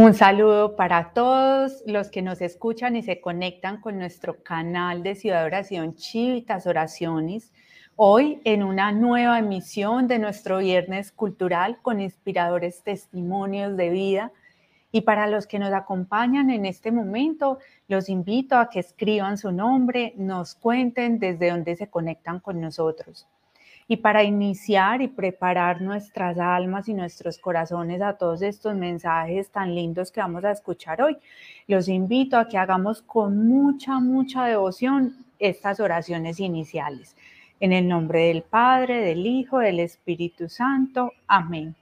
Un saludo para todos los que nos escuchan y se conectan con nuestro canal de Ciudad Oración Chivitas Oraciones. Hoy en una nueva emisión de nuestro Viernes Cultural con inspiradores testimonios de vida. Y para los que nos acompañan en este momento, los invito a que escriban su nombre, nos cuenten desde dónde se conectan con nosotros. Y para iniciar y preparar nuestras almas y nuestros corazones a todos estos mensajes tan lindos que vamos a escuchar hoy, los invito a que hagamos con mucha, mucha devoción estas oraciones iniciales. En el nombre del Padre, del Hijo, del Espíritu Santo. Amén.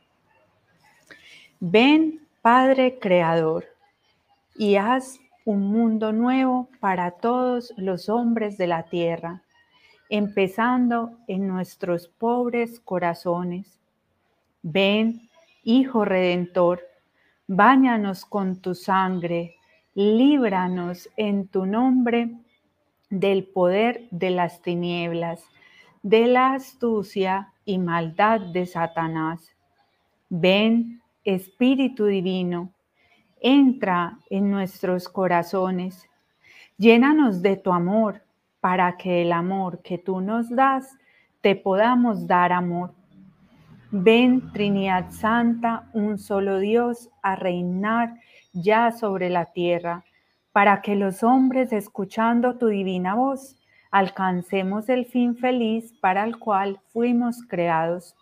Ven, Padre Creador, y haz un mundo nuevo para todos los hombres de la tierra empezando en nuestros pobres corazones. Ven, Hijo Redentor, báñanos con tu sangre, líbranos en tu nombre del poder de las tinieblas, de la astucia y maldad de Satanás. Ven, Espíritu Divino, entra en nuestros corazones, llénanos de tu amor para que el amor que tú nos das te podamos dar amor. Ven, Trinidad Santa, un solo Dios, a reinar ya sobre la tierra, para que los hombres, escuchando tu divina voz, alcancemos el fin feliz para el cual fuimos creados.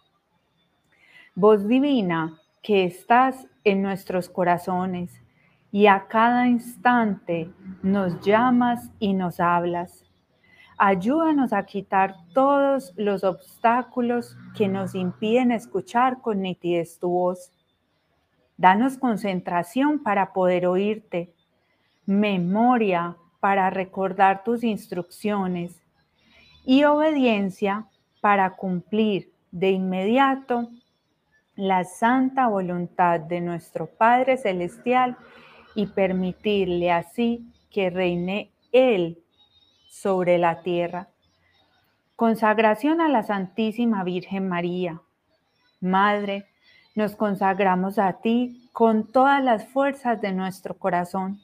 Voz divina que estás en nuestros corazones y a cada instante nos llamas y nos hablas. Ayúdanos a quitar todos los obstáculos que nos impiden escuchar con nitidez tu voz. Danos concentración para poder oírte, memoria para recordar tus instrucciones y obediencia para cumplir de inmediato la santa voluntad de nuestro Padre Celestial y permitirle así que reine Él sobre la tierra. Consagración a la Santísima Virgen María. Madre, nos consagramos a ti con todas las fuerzas de nuestro corazón.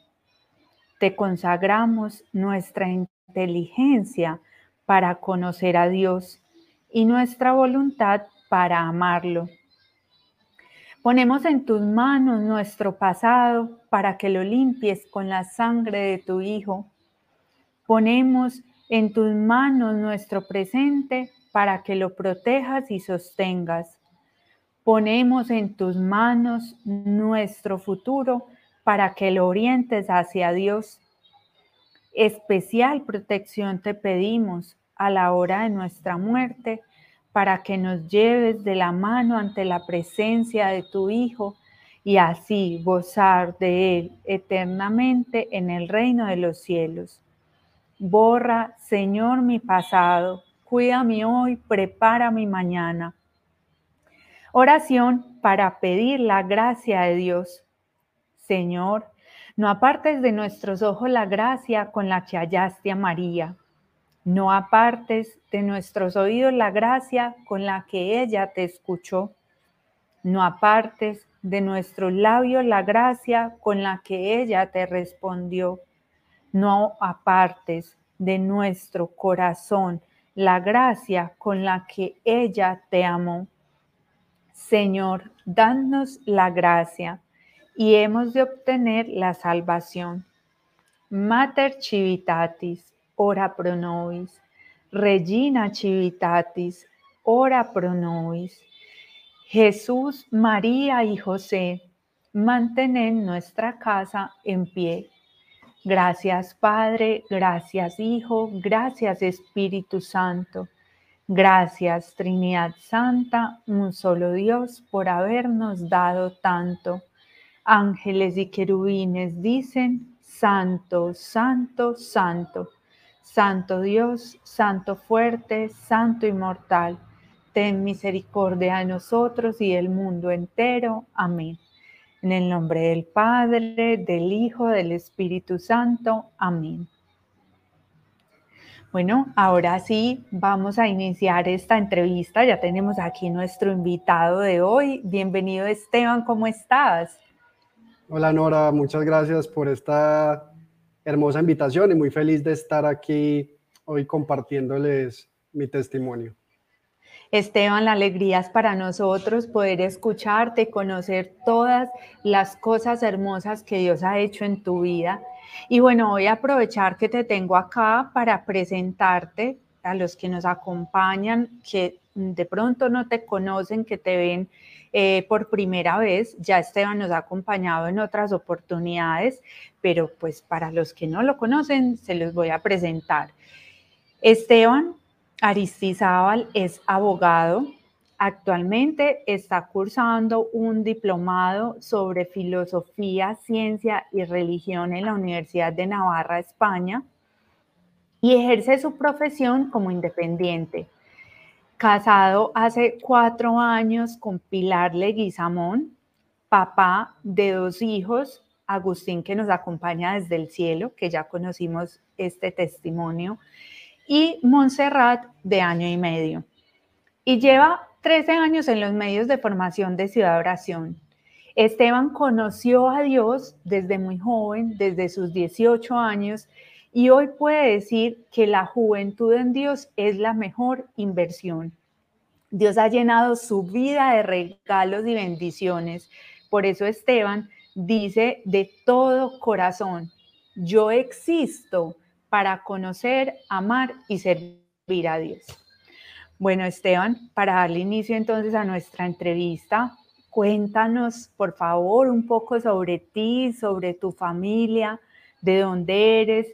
Te consagramos nuestra inteligencia para conocer a Dios y nuestra voluntad para amarlo. Ponemos en tus manos nuestro pasado para que lo limpies con la sangre de tu Hijo Ponemos en tus manos nuestro presente para que lo protejas y sostengas. Ponemos en tus manos nuestro futuro para que lo orientes hacia Dios. Especial protección te pedimos a la hora de nuestra muerte para que nos lleves de la mano ante la presencia de tu Hijo y así gozar de Él eternamente en el reino de los cielos. Borra, Señor, mi pasado. Cuídame hoy, prepara mi mañana. Oración para pedir la gracia de Dios. Señor, no apartes de nuestros ojos la gracia con la que hallaste a María. No apartes de nuestros oídos la gracia con la que ella te escuchó. No apartes de nuestros labios la gracia con la que ella te respondió no apartes de nuestro corazón la gracia con la que ella te amó. Señor, danos la gracia y hemos de obtener la salvación. Mater Civitatis, ora pro nobis. Regina Civitatis, ora pro nobis. Jesús, María y José, mantenen nuestra casa en pie Gracias Padre, gracias Hijo, gracias Espíritu Santo. Gracias Trinidad Santa, un solo Dios, por habernos dado tanto. Ángeles y querubines dicen, Santo, Santo, Santo. Santo Dios, Santo fuerte, Santo inmortal, ten misericordia de nosotros y del mundo entero. Amén. En el nombre del Padre, del Hijo, del Espíritu Santo. Amén. Bueno, ahora sí, vamos a iniciar esta entrevista. Ya tenemos aquí nuestro invitado de hoy. Bienvenido Esteban, ¿cómo estás? Hola Nora, muchas gracias por esta hermosa invitación y muy feliz de estar aquí hoy compartiéndoles mi testimonio. Esteban, la alegría es para nosotros poder escucharte, conocer todas las cosas hermosas que Dios ha hecho en tu vida. Y bueno, voy a aprovechar que te tengo acá para presentarte a los que nos acompañan, que de pronto no te conocen, que te ven eh, por primera vez. Ya Esteban nos ha acompañado en otras oportunidades, pero pues para los que no lo conocen, se los voy a presentar. Esteban Aristizábal es abogado. Actualmente está cursando un diplomado sobre filosofía, ciencia y religión en la Universidad de Navarra, España, y ejerce su profesión como independiente. Casado hace cuatro años con Pilar Leguizamón, papá de dos hijos, Agustín que nos acompaña desde el cielo, que ya conocimos este testimonio, y Montserrat de año y medio. Y lleva 13 años en los medios de formación de Ciudad Oración. Esteban conoció a Dios desde muy joven, desde sus 18 años, y hoy puede decir que la juventud en Dios es la mejor inversión. Dios ha llenado su vida de regalos y bendiciones. Por eso Esteban dice de todo corazón, yo existo para conocer, amar y servir a Dios. Bueno, Esteban, para darle inicio entonces a nuestra entrevista, cuéntanos, por favor, un poco sobre ti, sobre tu familia, de dónde eres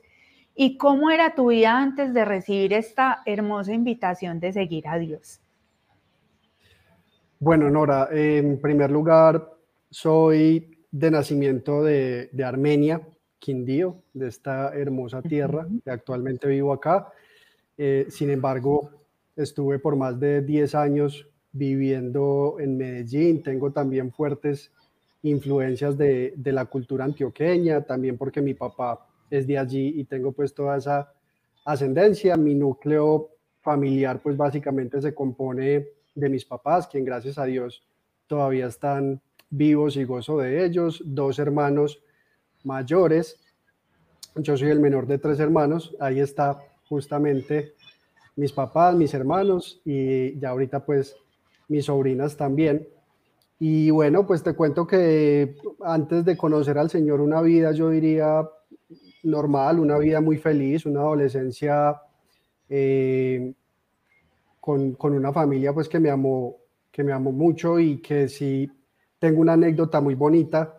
y cómo era tu vida antes de recibir esta hermosa invitación de seguir a Dios. Bueno, Nora, en primer lugar, soy de nacimiento de, de Armenia, Quindío, de esta hermosa tierra, que actualmente vivo acá. Eh, sin embargo, estuve por más de 10 años viviendo en Medellín. Tengo también fuertes influencias de, de, la cultura antioqueña, también porque mi papá es de allí y tengo pues toda esa ascendencia. Mi núcleo familiar pues básicamente se compone de mis papás, quien gracias a Dios todavía están vivos y gozo de ellos, dos hermanos mayores. Yo soy el menor de tres hermanos. Ahí está justamente mis papás, mis hermanos y ya ahorita pues mis sobrinas también. Y bueno, pues te cuento que antes de conocer al Señor una vida, yo diría normal, una vida muy feliz, una adolescencia eh, con, con, una familia pues que me amó, que me amó mucho y que sí tengo una anécdota muy bonita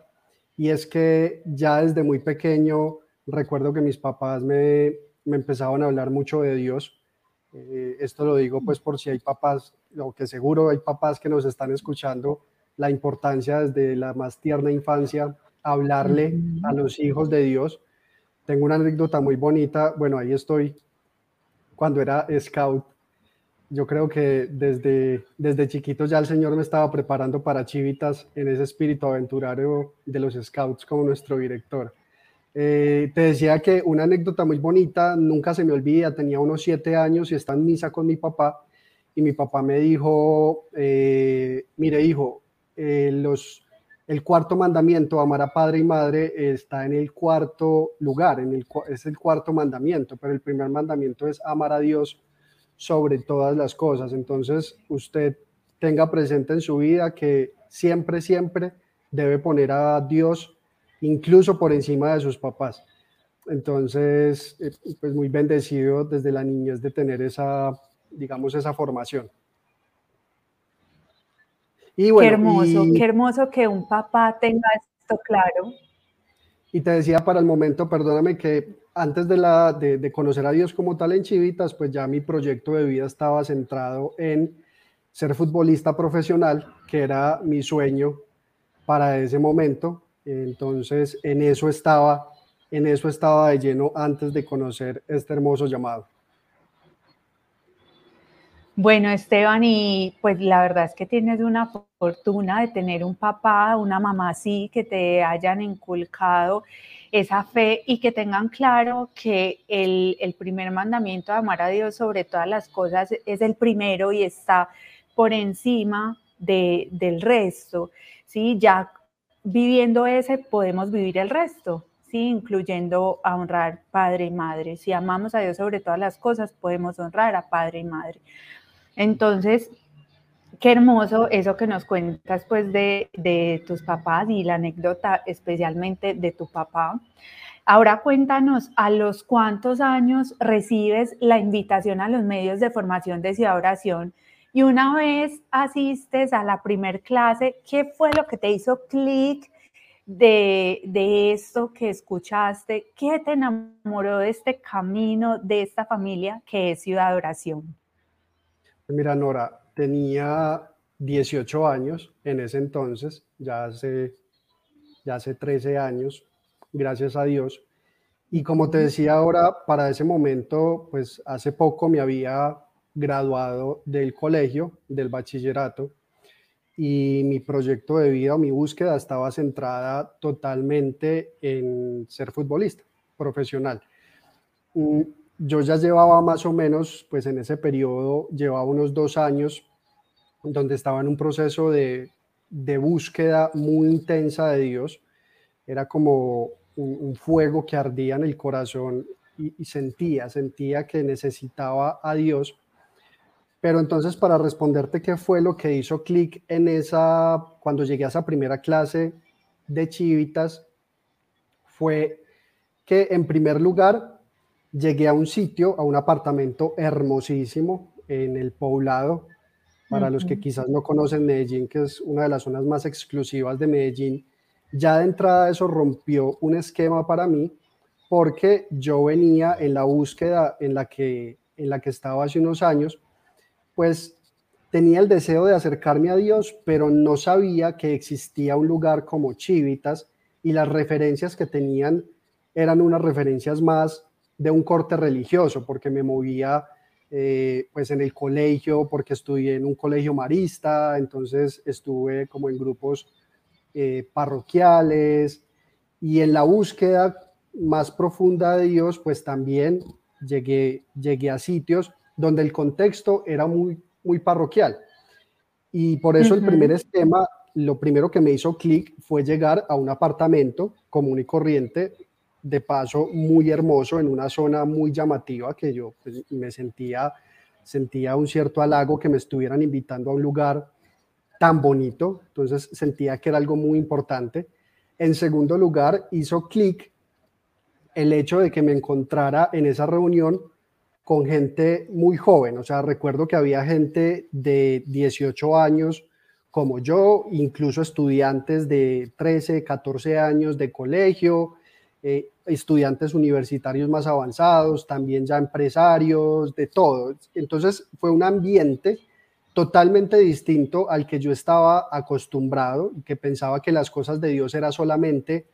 y es que ya desde muy pequeño recuerdo que mis papás me, me empezaban a hablar mucho de Dios. Eh, esto lo digo pues por si hay papás, o que seguro hay papás que nos están escuchando, la importancia desde la más tierna infancia hablarle a los hijos de Dios. Tengo una anécdota muy bonita, bueno, ahí estoy cuando era scout yo creo que desde, desde chiquito ya el Señor me estaba preparando para Chivitas en ese espíritu aventurario de los Scouts como nuestro director. Eh, te decía que una anécdota muy bonita, nunca se me olvida, tenía unos siete años y estaba en misa con mi papá y mi papá me dijo, eh, mire hijo, eh, los, el cuarto mandamiento, amar a padre y madre, está en el cuarto lugar, en el, es el cuarto mandamiento, pero el primer mandamiento es amar a Dios sobre todas las cosas. Entonces, usted tenga presente en su vida que siempre, siempre debe poner a Dios incluso por encima de sus papás. Entonces, eh, pues muy bendecido desde la niñez de tener esa, digamos, esa formación. Y bueno, qué hermoso, qué hermoso que un papá tenga esto claro. Y te decía para el momento, perdóname que antes de, conocer a Dios como tal en Chivitas, pues ya mi proyecto de vida estaba centrado en ser futbolista profesional, que era mi sueño para ese momento. Entonces, en eso estaba, en eso estaba de lleno antes de conocer este hermoso llamado. Bueno, Esteban, y pues la verdad es que tienes una fortuna de tener un papá, una mamá así, que te hayan inculcado esa fe y que tengan claro que el, primer mandamiento de amar a Dios sobre todas las cosas es el primero y está por encima de, del resto. ¿sí? Ya viviendo ese podemos vivir el resto, ¿sí? incluyendo a honrar padre y madre. Si amamos a Dios sobre todas las cosas, podemos honrar a padre y madre. Entonces, qué hermoso eso que nos cuentas pues de, de tus papás y la anécdota especialmente de tu papá. Ahora cuéntanos, ¿a los cuántos años recibes la invitación a los medios de formación de Ciudad Oración? Y una vez asistes a la primer clase, ¿qué fue lo que te hizo clic de, de, esto que escuchaste? ¿Qué te enamoró de este camino, de esta familia que es Ciudad Oración? Mira, Nora, tenía 18 años en ese entonces, ya hace, ya hace 13 años, gracias a Dios. Y como te decía ahora, para ese momento, pues hace poco me había graduado del colegio, del bachillerato, y mi proyecto de vida o mi búsqueda estaba centrada totalmente en ser futbolista profesional. Yo ya llevaba más o menos, pues en ese periodo, llevaba unos dos años donde estaba en un proceso de, de búsqueda muy intensa de Dios. Era como un, fuego que ardía en el corazón y, sentía, sentía que necesitaba a Dios. Pero entonces para responderte qué fue lo que hizo clic en esa, cuando llegué a esa primera clase de chivitas, fue que en primer lugar llegué a un sitio, a un apartamento hermosísimo en el poblado. Para los que quizás no conocen Medellín, que es una de las zonas más exclusivas de Medellín, ya de entrada eso rompió un esquema para mí porque yo venía en la búsqueda en la que, en la que estaba hace unos años, pues tenía el deseo de acercarme a Dios, pero no sabía que existía un lugar como Chivitas y las referencias que tenían eran unas referencias más de un corte religioso, porque me movía eh, pues en el colegio, porque estudié en un colegio marista, entonces estuve como en grupos eh, parroquiales y en la búsqueda más profunda de Dios, pues también llegué, llegué a sitios donde el contexto era muy, muy parroquial. Y por eso el primer esquema, lo primero que me hizo clic fue llegar a un apartamento común y corriente, de paso muy hermoso, en una zona muy llamativa que yo pues, me sentía, sentía un cierto halago que me estuvieran invitando a un lugar tan bonito, entonces sentía que era algo muy importante. En segundo lugar, hizo clic el hecho de que me encontrara en esa reunión con gente muy joven, o sea, recuerdo que había gente de 18 años como yo, incluso estudiantes de 13, 14 años de colegio, eh, estudiantes universitarios más avanzados, también ya empresarios, de todo. Entonces fue un ambiente totalmente distinto al que yo estaba acostumbrado y que pensaba que las cosas de Dios era solamente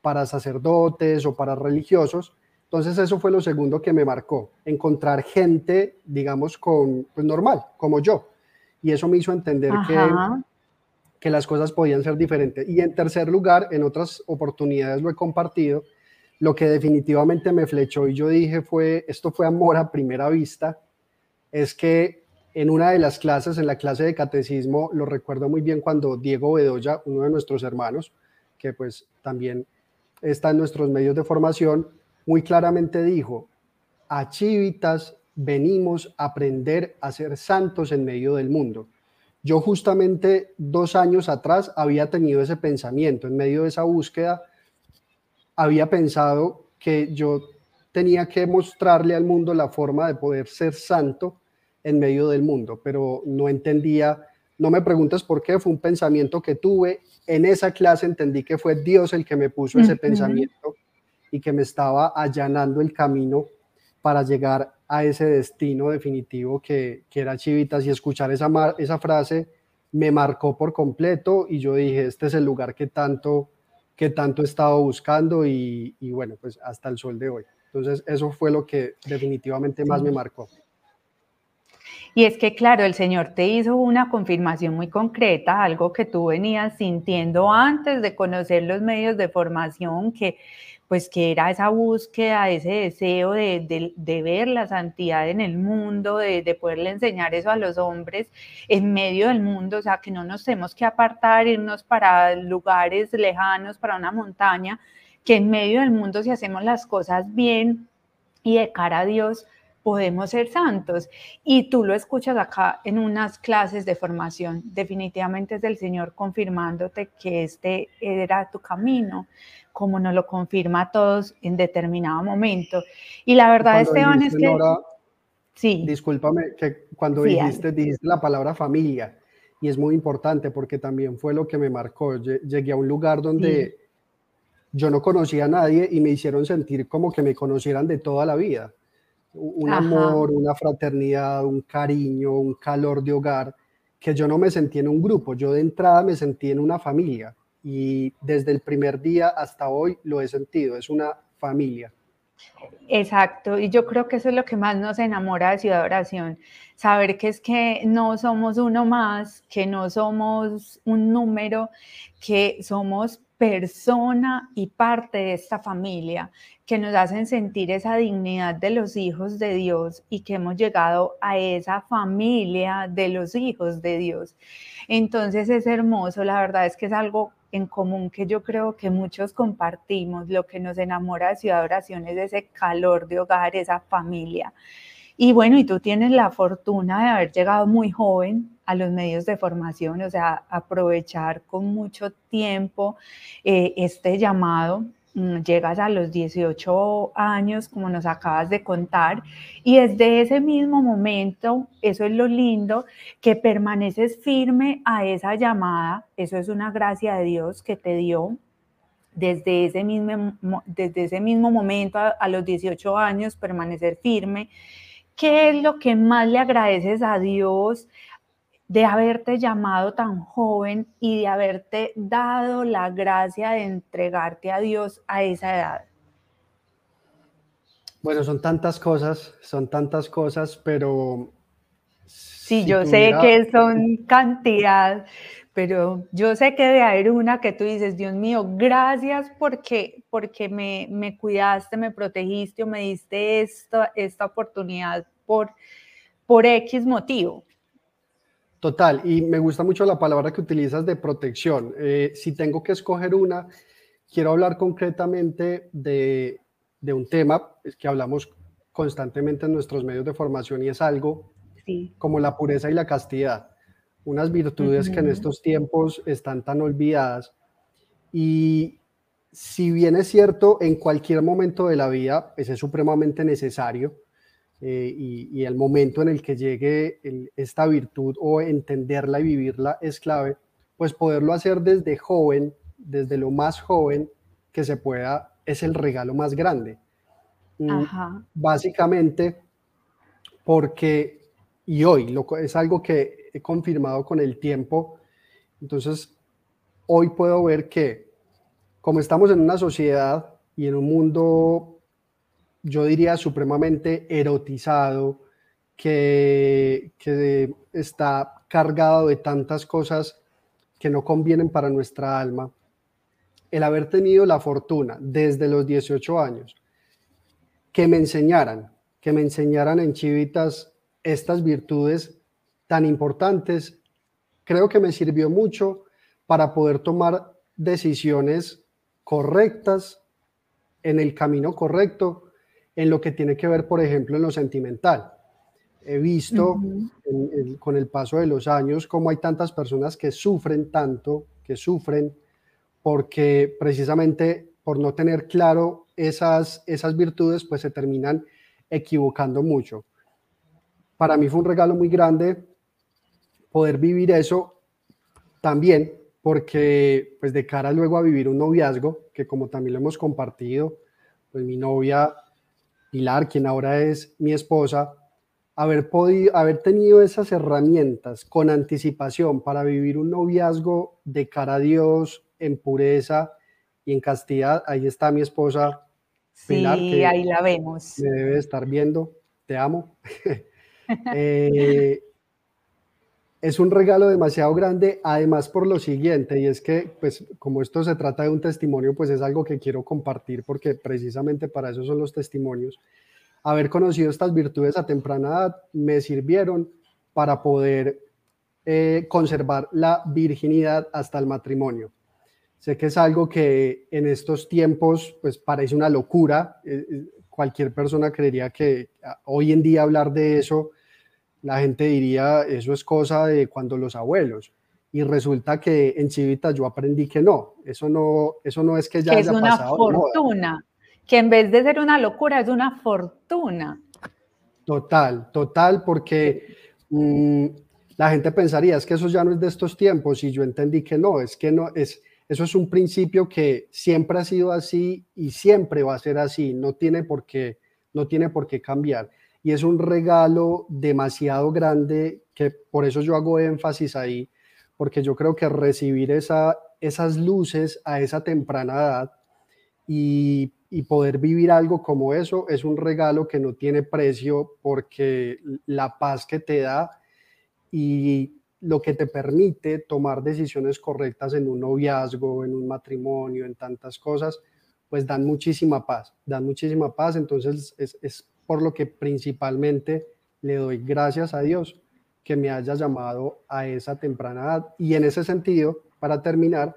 para sacerdotes o para religiosos. Entonces eso fue lo segundo que me marcó, encontrar gente, digamos, con, pues normal, como yo. Y eso me hizo entender que, que las cosas podían ser diferentes. Y en tercer lugar, en otras oportunidades lo he compartido, lo que definitivamente me flechó y yo dije fue, esto fue amor a primera vista, es que en una de las clases, en la clase de catecismo, lo recuerdo muy bien cuando Diego Bedoya, uno de nuestros hermanos, que pues también está en nuestros medios de formación, muy claramente dijo, a Chivitas venimos a aprender a ser santos en medio del mundo. Yo justamente dos años atrás había tenido ese pensamiento, en medio de esa búsqueda, había pensado que yo tenía que mostrarle al mundo la forma de poder ser santo en medio del mundo, pero no entendía, no me preguntes por qué, fue un pensamiento que tuve. En esa clase entendí que fue Dios el que me puso ese pensamiento y que me estaba allanando el camino para llegar a ese destino definitivo que, que era Chivitas y escuchar esa, esa frase me marcó por completo y yo dije, este es el lugar que tanto, que tanto he estado buscando y, y bueno, pues hasta el sol de hoy. Entonces, eso fue lo que definitivamente más me marcó. Y es que, claro, el Señor te hizo una confirmación muy concreta, algo que tú venías sintiendo antes de conocer los medios de formación, que pues que era esa búsqueda, ese deseo de, ver la santidad en el mundo, de, de, poderle enseñar eso a los hombres en medio del mundo, o sea, que no nos tenemos que apartar, irnos para lugares lejanos, para una montaña, que en medio del mundo si hacemos las cosas bien y de cara a Dios, podemos ser santos. Y tú lo escuchas acá en unas clases de formación. Definitivamente es el Señor confirmándote que este era tu camino, como nos lo confirma a todos en determinado momento. Y la verdad, Esteban, es que... sí. Discúlpame, que cuando dijiste, dijiste la palabra familia, y es muy importante porque también fue lo que me marcó. Llegué a un lugar donde... Yo no conocía a nadie y me hicieron sentir como que me conocieran de toda la vida un amor, una fraternidad, un cariño, un calor de hogar, que yo no me sentí en un grupo, yo de entrada me sentí en una familia y desde el primer día hasta hoy lo he sentido, es una familia. Exacto, y yo creo que eso es lo que más nos enamora de Ciudad Oración, saber que es que no somos uno más, que no somos un número, que somos persona y parte de esta familia, que nos hacen sentir esa dignidad de los hijos de Dios y que hemos llegado a esa familia de los hijos de Dios. Entonces es hermoso, la verdad es que es algo en común que yo creo que muchos compartimos, lo que nos enamora de Ciudad Oración es ese calor de hogar, esa familia. Y bueno, y tú tienes la fortuna de haber llegado muy joven a los medios de formación, o sea, aprovechar con mucho tiempo eh, este llamado. Mm, llegas a los 18 años, como nos acabas de contar, y desde ese mismo momento, eso es lo lindo, que permaneces firme a esa llamada, eso es una gracia de Dios que te dio, desde ese mismo, desde ese mismo momento a, a, los 18 años, permanecer firme ¿Qué es lo que más le agradeces a Dios de haberte llamado tan joven y de haberte dado la gracia de entregarte a Dios a esa edad? Bueno, son tantas cosas, son tantas cosas, pero... Sí, yo sé que son cantidad, pero yo sé que debe haber una que tú dices, Dios mío, gracias porque, porque me, me cuidaste, me protegiste o me diste esta, esta oportunidad por, por X motivo. Total, y me gusta mucho la palabra que utilizas de protección. Eh, si tengo que escoger una, quiero hablar concretamente de, de un tema que hablamos constantemente en nuestros medios de formación y es algo como la pureza y la castidad, unas virtudes que en estos tiempos están tan olvidadas. Y si bien es cierto, en cualquier momento de la vida es supremamente necesario, eh, y, el momento en el que llegue esta virtud o entenderla y vivirla es clave, pues poderlo hacer desde joven, desde lo más joven que se pueda, es el regalo más grande. Mm, básicamente porque, y hoy lo, es algo que he confirmado con el tiempo, entonces hoy puedo ver que como estamos en una sociedad y en un mundo yo diría, supremamente erotizado, que, que está cargado de tantas cosas que no convienen para nuestra alma. El haber tenido la fortuna desde los 18 años que me enseñaran, que me enseñaran en chivitas estas virtudes tan importantes, creo que me sirvió mucho para poder tomar decisiones correctas en el camino correcto en lo que tiene que ver, por ejemplo, en lo sentimental. He visto con el paso de los años cómo hay tantas personas que sufren tanto, que sufren porque precisamente por no tener claro esas, esas virtudes, pues se terminan equivocando mucho. Para mí fue un regalo muy grande poder vivir eso también, porque pues de cara luego a vivir un noviazgo, que como también lo hemos compartido, pues mi novia Pilar, quien ahora es mi esposa, haber podido, haber tenido esas herramientas con anticipación para vivir un noviazgo de cara a Dios en pureza y en castidad. Ahí está mi esposa. Pilar, sí, ahí la vemos. Me debe estar viendo. Te amo. Eh, es un regalo demasiado grande, además por lo siguiente, y es que, pues, como esto se trata de un testimonio, pues es algo que quiero compartir porque precisamente para eso son los testimonios. Haber conocido estas virtudes a temprana edad me sirvieron para poder eh, conservar la virginidad hasta el matrimonio. Sé que es algo que en estos tiempos, pues, parece una locura. Eh, eh, cualquier persona creería que ah, hoy en día hablar de eso la gente diría, eso es cosa de cuando los abuelos. Y resulta que en Chivita yo aprendí que no, eso no, eso no es que ya que es una fortuna, que en vez de ser una locura es una fortuna. Total, total, porque mm, la gente pensaría, es que eso ya no es de estos tiempos y yo entendí que no, es que no, es, eso es un principio que siempre ha sido así y siempre va a ser así, no tiene por qué, no tiene por qué cambiar y es un regalo demasiado grande que por eso yo hago énfasis ahí, porque yo creo que recibir esa, esas luces a esa temprana edad y, poder vivir algo como eso es un regalo que no tiene precio porque la paz que te da y lo que te permite tomar decisiones correctas en un noviazgo, en un matrimonio, en tantas cosas, pues dan muchísima paz, dan muchísima paz. Entonces es, es por lo que principalmente le doy gracias a Dios que me haya llamado a esa temprana edad. Y en ese sentido, para terminar,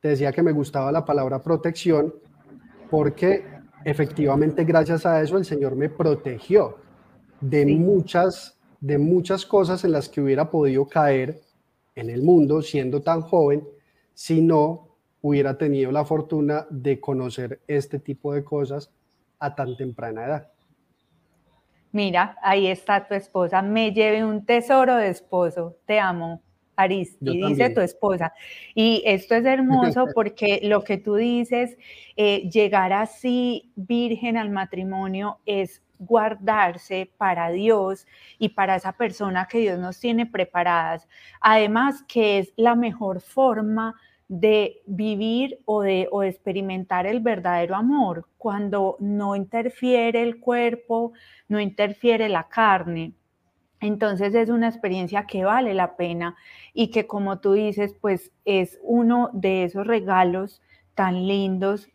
te decía que me gustaba la palabra protección porque efectivamente gracias a eso el Señor me protegió de muchas de muchas cosas en las que hubiera podido caer en el mundo siendo tan joven si no hubiera tenido la fortuna de conocer este tipo de cosas a tan temprana edad mira, ahí está tu esposa, me lleve un tesoro de esposo, te amo. Aris, y dice tu esposa. Y esto es hermoso porque lo que tú dices, eh, llegar así virgen al matrimonio es guardarse para Dios y para esa persona que Dios nos tiene preparadas. Además, que es la mejor forma de vivir o de, o experimentar el verdadero amor cuando no interfiere el cuerpo, no interfiere la carne. Entonces es una experiencia que vale la pena y que como tú dices, pues es uno de esos regalos tan lindos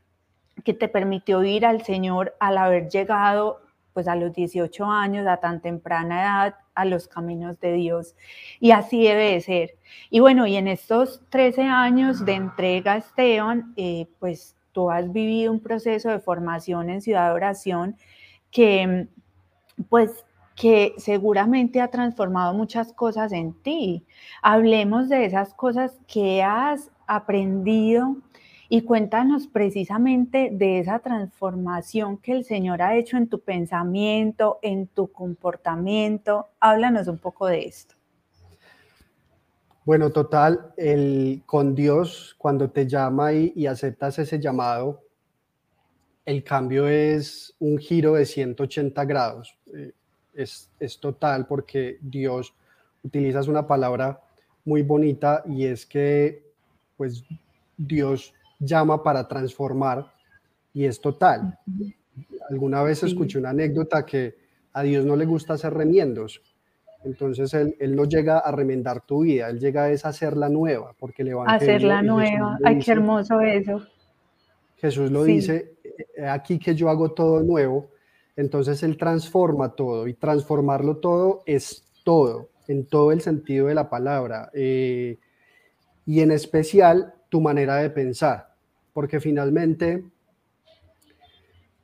que te permitió ir al Señor al haber llegado pues a los 18 años, a tan temprana edad, a los caminos de Dios. Y así debe de ser. Y bueno, y en estos 13 años de entrega, Esteban, eh, pues tú has vivido un proceso de formación en Ciudad de Oración que pues que seguramente ha transformado muchas cosas en ti. Hablemos de esas cosas que has aprendido y cuéntanos precisamente de esa transformación que el Señor ha hecho en tu pensamiento, en tu comportamiento. Háblanos un poco de esto. Bueno, total, el, con Dios, cuando te llama y, aceptas ese llamado, el cambio es un giro de 180 grados. Eh, es, es, total porque Dios, utilizas una palabra muy bonita y es que pues Dios llama para transformar y es total. Alguna vez escuché una anécdota que a Dios no le gusta hacer remiendos. Entonces él, él no llega a remendar tu vida, él llega a hacerla nueva, porque le va a Hacerla nueva, ay, qué hermoso eso. Jesús lo dice, aquí que yo hago todo nuevo, entonces él transforma todo y transformarlo todo es todo, en todo el sentido de la palabra. Eh, y en especial tu manera de pensar, porque finalmente,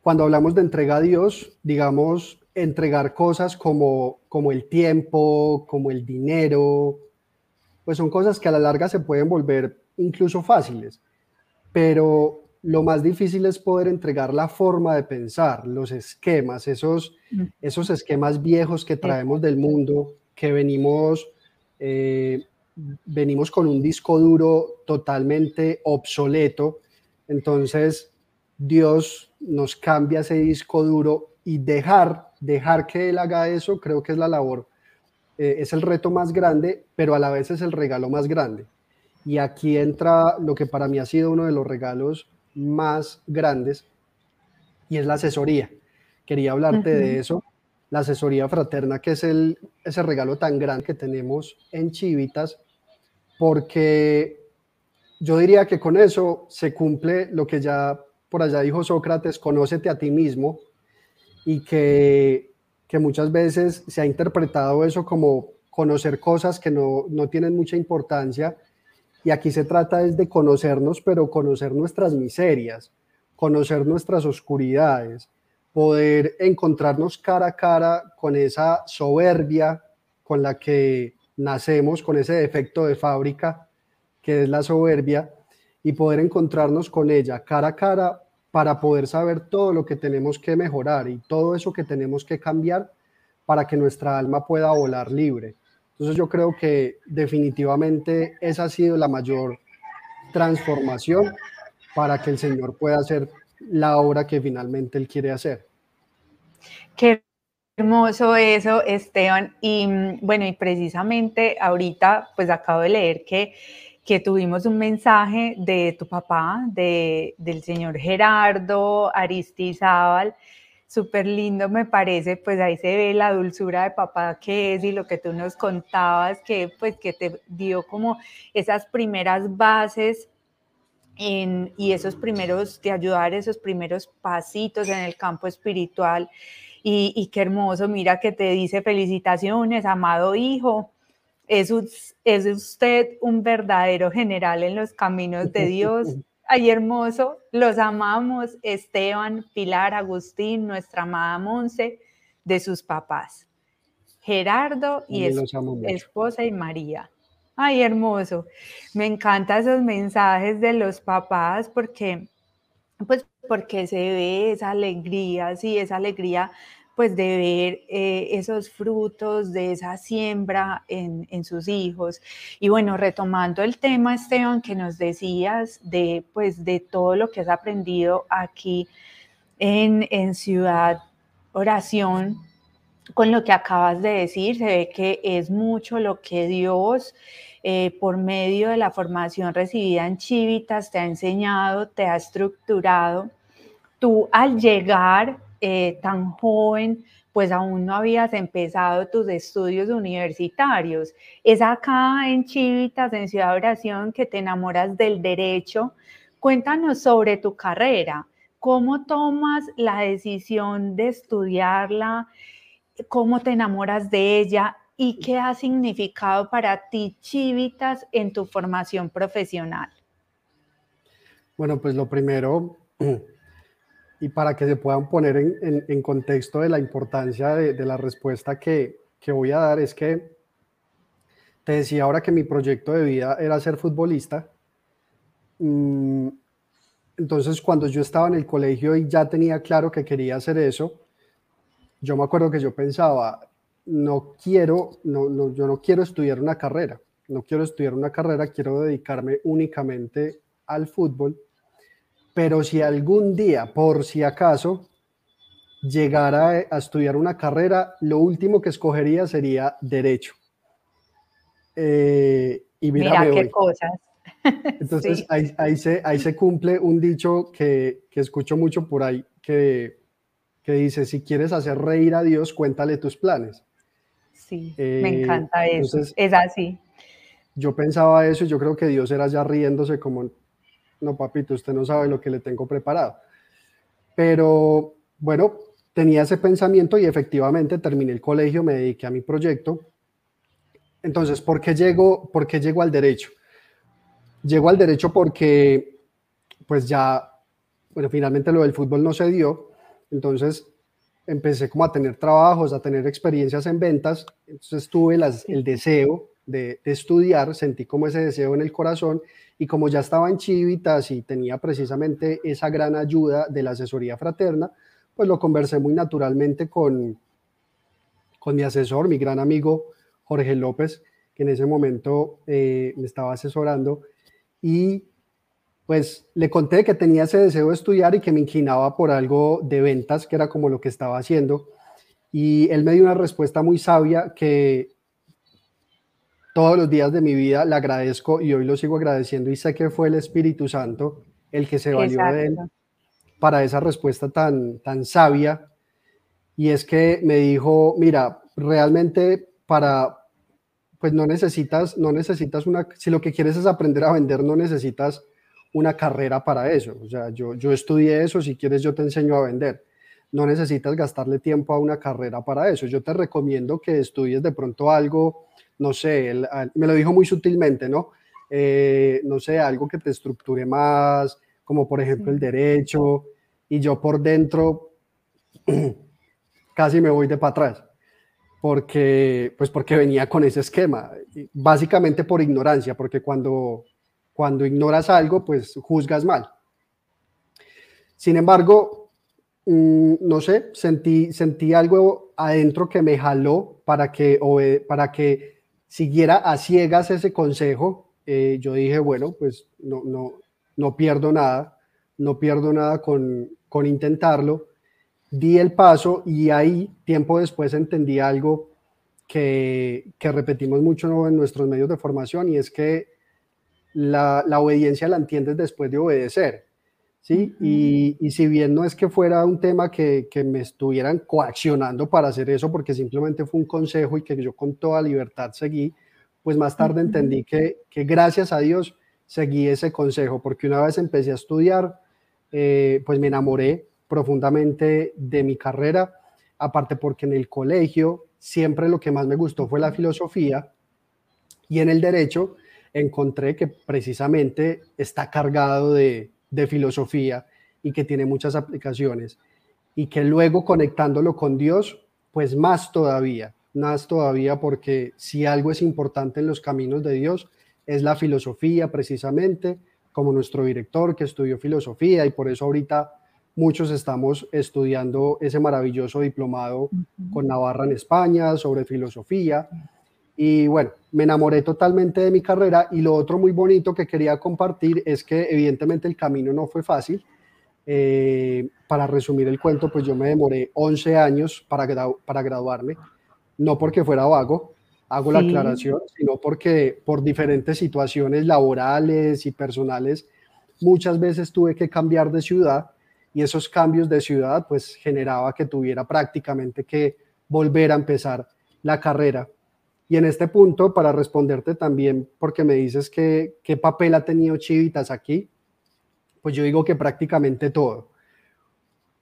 cuando hablamos de entrega a Dios, digamos, entregar cosas como, como el tiempo, como el dinero, pues son cosas que a la larga se pueden volver incluso fáciles, pero lo más difícil es poder entregar la forma de pensar, los esquemas, esos, esos esquemas viejos que traemos del mundo, que venimos eh, venimos con un disco duro totalmente obsoleto, entonces Dios nos cambia ese disco duro y dejar, dejar que Él haga eso, creo que es la labor, eh, es el reto más grande, pero a la vez es el regalo más grande. Y aquí entra lo que para mí ha sido uno de los regalos más grandes y es la asesoría. Quería hablarte de eso la asesoría fraterna, que es el, ese regalo tan grande que tenemos en Chivitas, porque yo diría que con eso se cumple lo que ya por allá dijo Sócrates, conócete a ti mismo, y que, que muchas veces se ha interpretado eso como conocer cosas que no, no tienen mucha importancia, y aquí se trata es de conocernos, pero conocer nuestras miserias, conocer nuestras oscuridades, poder encontrarnos cara a cara con esa soberbia con la que nacemos, con ese defecto de fábrica que es la soberbia, y poder encontrarnos con ella cara a cara para poder saber todo lo que tenemos que mejorar y todo eso que tenemos que cambiar para que nuestra alma pueda volar libre. Entonces yo creo que definitivamente esa ha sido la mayor transformación para que el Señor pueda hacer la obra que finalmente Él quiere hacer. Qué hermoso eso, Esteban. Y mm, bueno, y precisamente ahorita pues acabo de leer que, que tuvimos un mensaje de tu papá, de, del señor Gerardo Aristizábal, súper lindo me parece, pues ahí se ve la dulzura de papá que es y lo que tú nos contabas, que pues que te dio como esas primeras bases y esos primeros, de ayudar esos primeros pasitos en el campo espiritual. Y, qué hermoso, mira que te dice felicitaciones, amado hijo. Es, es usted un verdadero general en los caminos de Dios. Ay, hermoso, los amamos, Esteban, Pilar, Agustín, nuestra amada Monse, de sus papás, Gerardo y esposa y María. Ay, hermoso. Me encantan esos mensajes de los papás porque, pues, porque se ve esa alegría, sí, esa alegría, pues, de ver eh, esos frutos de esa siembra en, en, sus hijos. Y bueno, retomando el tema, Esteban, que nos decías de, pues, de todo lo que has aprendido aquí en, en Ciudad Oración, con lo que acabas de decir, se ve que es mucho lo que Dios, eh, por medio de la formación recibida en Chivitas, te ha enseñado, te ha estructurado. Tú al llegar eh, tan joven, pues aún no habías empezado tus estudios universitarios. Es acá en Chivitas, en Ciudad Oración, que te enamoras del derecho. Cuéntanos sobre tu carrera. ¿Cómo tomas la decisión de estudiarla? Cómo te enamoras de ella y qué ha significado para ti Chivitas en tu formación profesional. Bueno, pues lo primero, y para que se puedan poner en, contexto de la importancia de, la respuesta que, voy a dar, es que te decía ahora que mi proyecto de vida era ser futbolista. Mm, entonces, cuando yo estaba en el colegio y ya tenía claro que quería hacer eso, yo me acuerdo que yo pensaba, no quiero, no, no, yo no quiero estudiar una carrera, no quiero estudiar una carrera, quiero dedicarme únicamente al fútbol, pero si algún día, por si acaso, llegara a estudiar una carrera, lo último que escogería sería derecho. Eh, y mira, qué cosas. Entonces ahí, ahí, se, ahí se cumple un dicho que, que escucho mucho por ahí, que que dice, si quieres hacer reír a Dios, cuéntale tus planes. Sí, me eh, encanta eso, es así. Yo pensaba eso y yo creo que Dios era ya riéndose como, no papito, usted no sabe lo que le tengo preparado. Pero bueno, tenía ese pensamiento y efectivamente terminé el colegio, me dediqué a mi proyecto. Entonces, ¿por qué llego, por qué llego al derecho? Llego al derecho porque, pues ya, bueno, finalmente lo del fútbol no se dio, entonces empecé como a tener trabajos, a tener experiencias en ventas, entonces tuve el deseo de, estudiar, sentí como ese deseo en el corazón y como ya estaba en Chivitas y tenía precisamente esa gran ayuda de la asesoría fraterna, pues lo conversé muy naturalmente con, con mi asesor, mi gran amigo Jorge López, que en ese momento eh, me estaba asesorando. Y pues le conté que tenía ese deseo de estudiar y que me inclinaba por algo de ventas, que era como lo que estaba haciendo. Y él me dio una respuesta muy sabia que todos los días de mi vida le agradezco y hoy lo sigo agradeciendo y sé que fue el Espíritu Santo el que se valió de él para esa respuesta tan, tan sabia. Y es que me dijo, mira, realmente para, pues no necesitas, no necesitas una, si lo que quieres es aprender a vender, no necesitas una carrera para eso. O sea, yo, yo estudié eso, si quieres yo te enseño a vender. No necesitas gastarle tiempo a una carrera para eso. Yo te recomiendo que estudies de pronto algo, no sé, me lo dijo muy sutilmente, ¿no? Eh, no sé, algo que te estructure más, como por ejemplo el derecho, y yo por dentro casi me voy de para atrás porque, pues porque venía con ese esquema, básicamente por ignorancia, porque cuando, cuando ignoras algo, pues juzgas mal. Sin embargo, mm, no sé, sentí, sentí algo adentro que me jaló para que, para que siguiera a ciegas ese consejo. Eh, yo dije, bueno, pues no, no, no pierdo nada, no pierdo nada con, con intentarlo di el paso y ahí, tiempo después, entendí algo que, que repetimos mucho en nuestros medios de formación y es que la, la obediencia la entiendes después de obedecer. ¿sí? y, y, si bien no es que fuera un tema que, que, me estuvieran coaccionando para hacer eso, porque simplemente fue un consejo y que yo con toda libertad seguí, pues más tarde entendí que, que gracias a Dios seguí ese consejo, porque una vez empecé a estudiar, eh, pues me enamoré profundamente de mi carrera, aparte porque en el colegio siempre lo que más me gustó fue la filosofía y en el derecho encontré que precisamente está cargado de, filosofía y que tiene muchas aplicaciones y que luego conectándolo con Dios, pues más todavía, más todavía porque si algo es importante en los caminos de Dios es la filosofía precisamente, como nuestro director que estudió filosofía y por eso ahorita Muchos estamos estudiando ese maravilloso diplomado con Navarra en España sobre filosofía. Y bueno, me enamoré totalmente de mi carrera y lo otro muy bonito que quería compartir es que evidentemente el camino no fue fácil. Eh, para resumir el cuento, pues yo me demoré 11 años para, para graduarme, no porque fuera vago, hago la aclaración, sino porque por diferentes situaciones laborales y personales, muchas veces tuve que cambiar de ciudad y esos cambios de ciudad pues generaba que tuviera prácticamente que volver a empezar la carrera. Y en este punto, para responderte también, porque me dices que qué papel ha tenido Chivitas aquí, pues yo digo que prácticamente todo.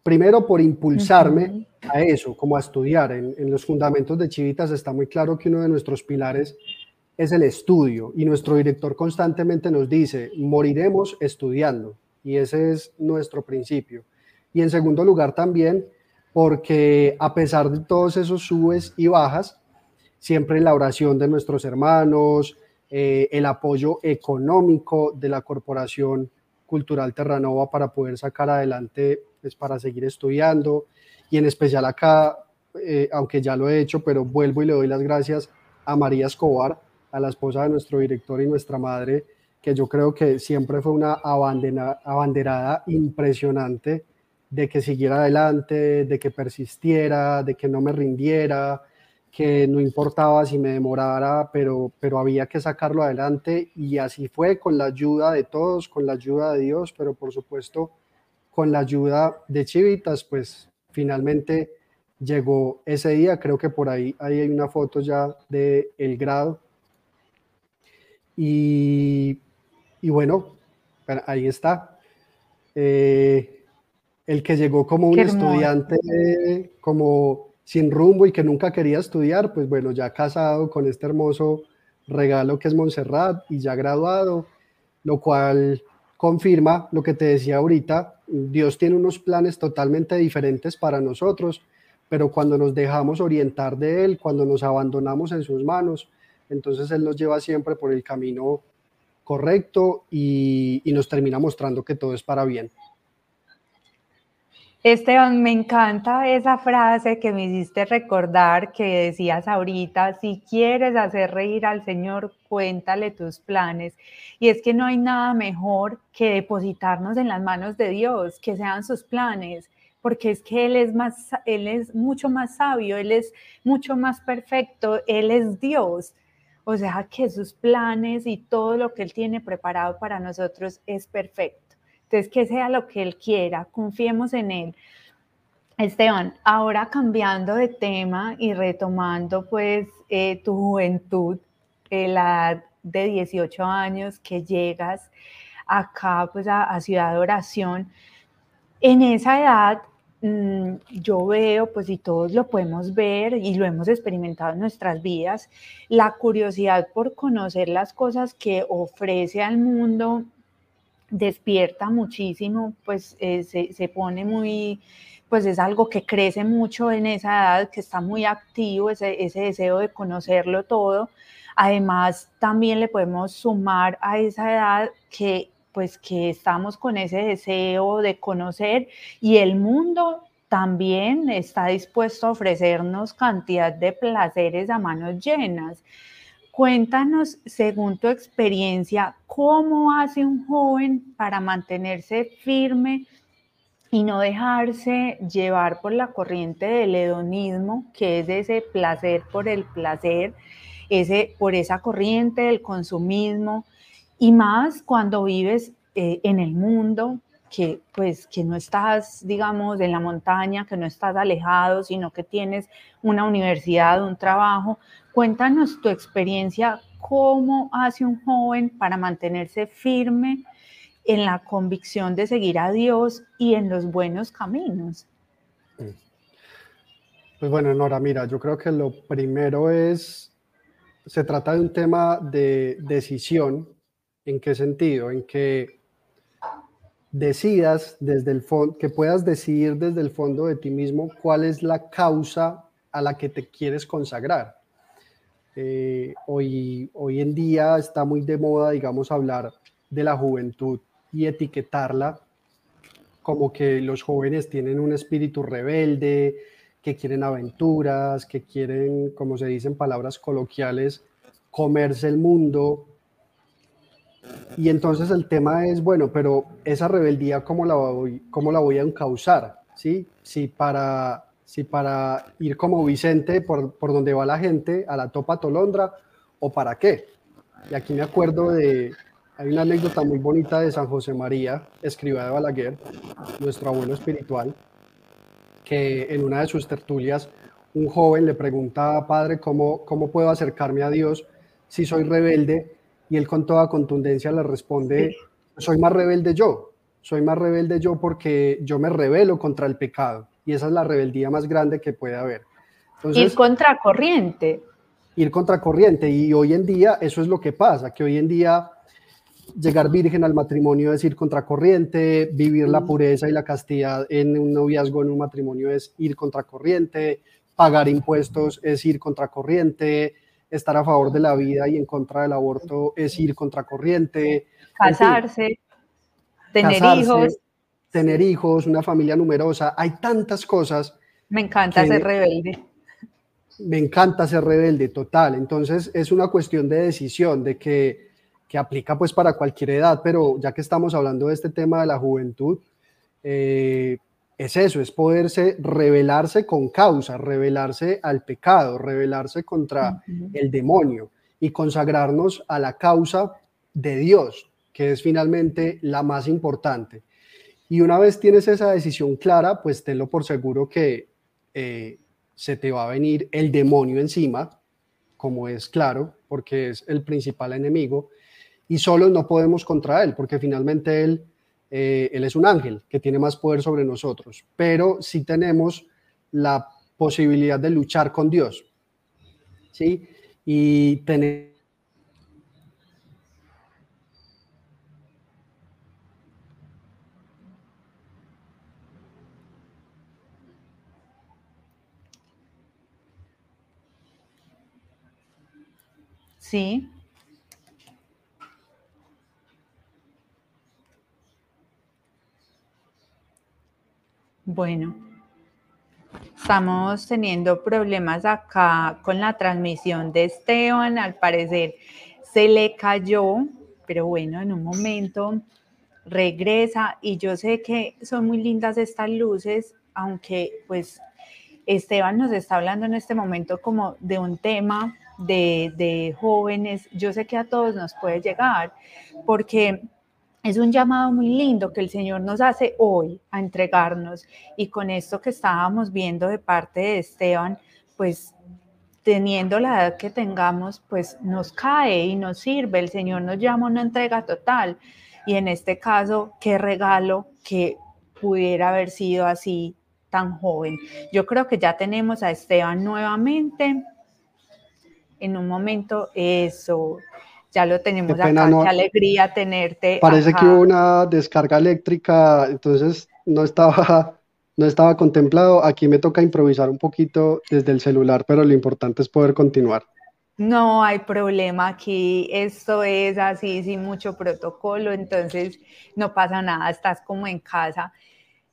Primero, por impulsarme a eso, como a estudiar. En, en los fundamentos de Chivitas está muy claro que uno de nuestros pilares es el estudio y nuestro director constantemente nos dice, moriremos estudiando y ese es nuestro principio. Y en segundo lugar también porque a pesar de todos esos subes y bajas, siempre la oración de nuestros hermanos, eh, el apoyo económico de la Corporación Cultural Terranova para poder sacar adelante, es pues, para seguir estudiando, y en especial acá, eh, aunque ya lo he hecho, pero vuelvo y le doy las gracias a María Escobar, a la esposa de nuestro director y nuestra madre, que yo creo que siempre fue una abanderada impresionante de que siguiera adelante, de que persistiera, de que no me rindiera, que no importaba si me demorara, pero, pero había que sacarlo adelante y así fue con la ayuda de todos, con la ayuda de Dios, pero por supuesto con la ayuda de Chivitas, pues finalmente llegó ese día, creo que por ahí, ahí hay una foto ya de el grado. Y y bueno, ahí está. Eh, el que llegó como un estudiante como sin rumbo y que nunca quería estudiar, pues bueno, ya casado con este hermoso regalo que es Montserrat y ya graduado, lo cual confirma lo que te decía ahorita, Dios tiene unos planes totalmente diferentes para nosotros, pero cuando nos dejamos orientar de Él, cuando nos abandonamos en sus manos, entonces Él nos lleva siempre por el camino correcto y, nos termina mostrando que todo es para bien. Esteban, me encanta esa frase que me hiciste recordar que decías ahorita, si quieres hacer reír al Señor, cuéntale tus planes. Y es que no hay nada mejor que depositarnos en las manos de Dios, que sean sus planes, porque es que Él es, más, él es mucho más sabio, Él es mucho más perfecto, Él es Dios. O sea que sus planes y todo lo que Él tiene preparado para nosotros es perfecto. Entonces, que sea lo que Él quiera, confiemos en Él. Esteban, ahora cambiando de tema y retomando pues eh, tu juventud, eh, la edad de 18 años que llegas acá pues a, Ciudad de Oración, en esa edad mm, yo veo, pues y todos lo podemos ver y lo hemos experimentado en nuestras vidas, la curiosidad por conocer las cosas que ofrece al mundo despierta muchísimo, pues eh, se, pone muy, pues es algo que crece mucho en esa edad, que está muy activo, ese, ese deseo de conocerlo todo. Además, también le podemos sumar a esa edad que pues que estamos con ese deseo de conocer y el mundo también está dispuesto a ofrecernos cantidad de placeres a manos llenas. Cuéntanos, según tu experiencia, cómo hace un joven para mantenerse firme y no dejarse llevar por la corriente del hedonismo, que es ese placer por el placer, ese, por esa corriente del consumismo, y más cuando vives eh, en el mundo, que pues que no estás, digamos, en la montaña, que no estás alejado, sino que tienes una universidad, un trabajo. Cuéntanos tu experiencia, cómo hace un joven para mantenerse firme en la convicción de seguir a Dios y en los buenos caminos. Pues bueno, Nora, mira, yo creo que lo primero es, se trata de un tema de decisión ¿En qué sentido? En que decidas desde el fondo, que puedas decidir desde el fondo de ti mismo cuál es la causa a la que te quieres consagrar. Eh, hoy, hoy en día está muy de moda, digamos, hablar de la juventud y etiquetarla como que los jóvenes tienen un espíritu rebelde, que quieren aventuras, que quieren, como se dicen palabras coloquiales, comerse el mundo, y entonces el tema es, bueno, pero esa rebeldía, ¿cómo la voy, cómo la voy a encauzar? ¿Sí? Si para, si para ir como Vicente por, por donde va la gente, a la topa tolondra, o para qué. Y aquí me acuerdo de, hay una anécdota muy bonita de San José María, escriba de Balaguer, nuestro abuelo espiritual, que en una de sus tertulias un joven le pregunta, padre, ¿cómo, cómo puedo acercarme a Dios si soy rebelde? y él con toda contundencia le responde, soy más rebelde yo, soy más rebelde yo porque yo me rebelo contra el pecado y esa es la rebeldía más grande que puede haber. ir contracorriente. Ir contracorriente y hoy en día eso es lo que pasa, que hoy en día llegar virgen al matrimonio es ir contracorriente, vivir la pureza y la castidad en un noviazgo, en un matrimonio es ir contracorriente, pagar impuestos es ir contracorriente, estar a favor de la vida y en contra del aborto es ir contracorriente. Casarse, tener hijos. Tener hijos, una familia numerosa, hay tantas cosas. Me encanta ser rebelde. Me encanta ser rebelde, total. Entonces es una cuestión de decisión, de que, que aplica pues para cualquier edad, pero ya que estamos hablando de este tema de la juventud, eh, es eso, es poderse rebelarse con causa, rebelarse al pecado, rebelarse contra el demonio y consagrarnos a la causa de Dios, que es finalmente la más importante. Y una vez tienes esa decisión clara, pues tenlo por seguro que eh, se te va a venir el demonio encima, como es claro, porque es el principal enemigo, y solos no podemos contra él, porque finalmente él eh, él es un ángel que tiene más poder sobre nosotros, pero sí tenemos la posibilidad de luchar con Dios. ¿Sí? Y tener Sí. Bueno, estamos teniendo problemas acá con la transmisión de Esteban. Al parecer se le cayó, pero bueno, en un momento regresa y yo sé que son muy lindas estas luces, aunque pues Esteban nos está hablando en este momento como de un tema de, de jóvenes. Yo sé que a todos nos puede llegar porque es un llamado muy lindo que el Señor nos hace hoy a entregarnos. Y con esto que estábamos viendo de parte de Esteban, pues teniendo la edad que tengamos, pues nos cae y nos sirve. El Señor nos llama a una entrega total. Y en este caso, qué regalo que pudiera haber sido así tan joven. Yo creo que ya tenemos a Esteban nuevamente. En un momento, eso, ya lo tenemos acá, qué alegría tenerte. Parece que hubo una descarga eléctrica, entonces no estaba, no estaba contemplado. Aquí me toca improvisar un poquito desde el celular, pero lo importante es poder continuar. No hay problema aquí, esto es así, sin mucho protocolo, entonces no pasa nada, estás como en casa.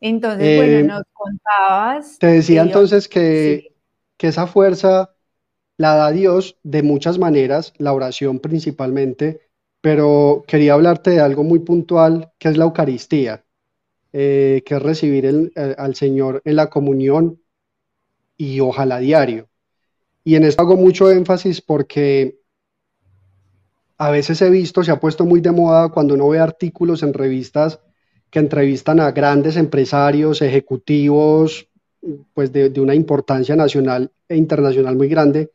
Entonces, bueno, eh, nos contabas. Te decía entonces que, que esa fuerza la da Dios de muchas maneras, la oración principalmente, pero quería hablarte de algo muy puntual que es la Eucaristía, eh, que es recibir al Señor en la comunión y ojalá diario. Y en esto hago mucho énfasis porque a veces he visto, se ha puesto muy de moda cuando uno ve artículos en revistas que entrevistan a grandes empresarios, ejecutivos, pues de, de una importancia nacional e internacional muy grande,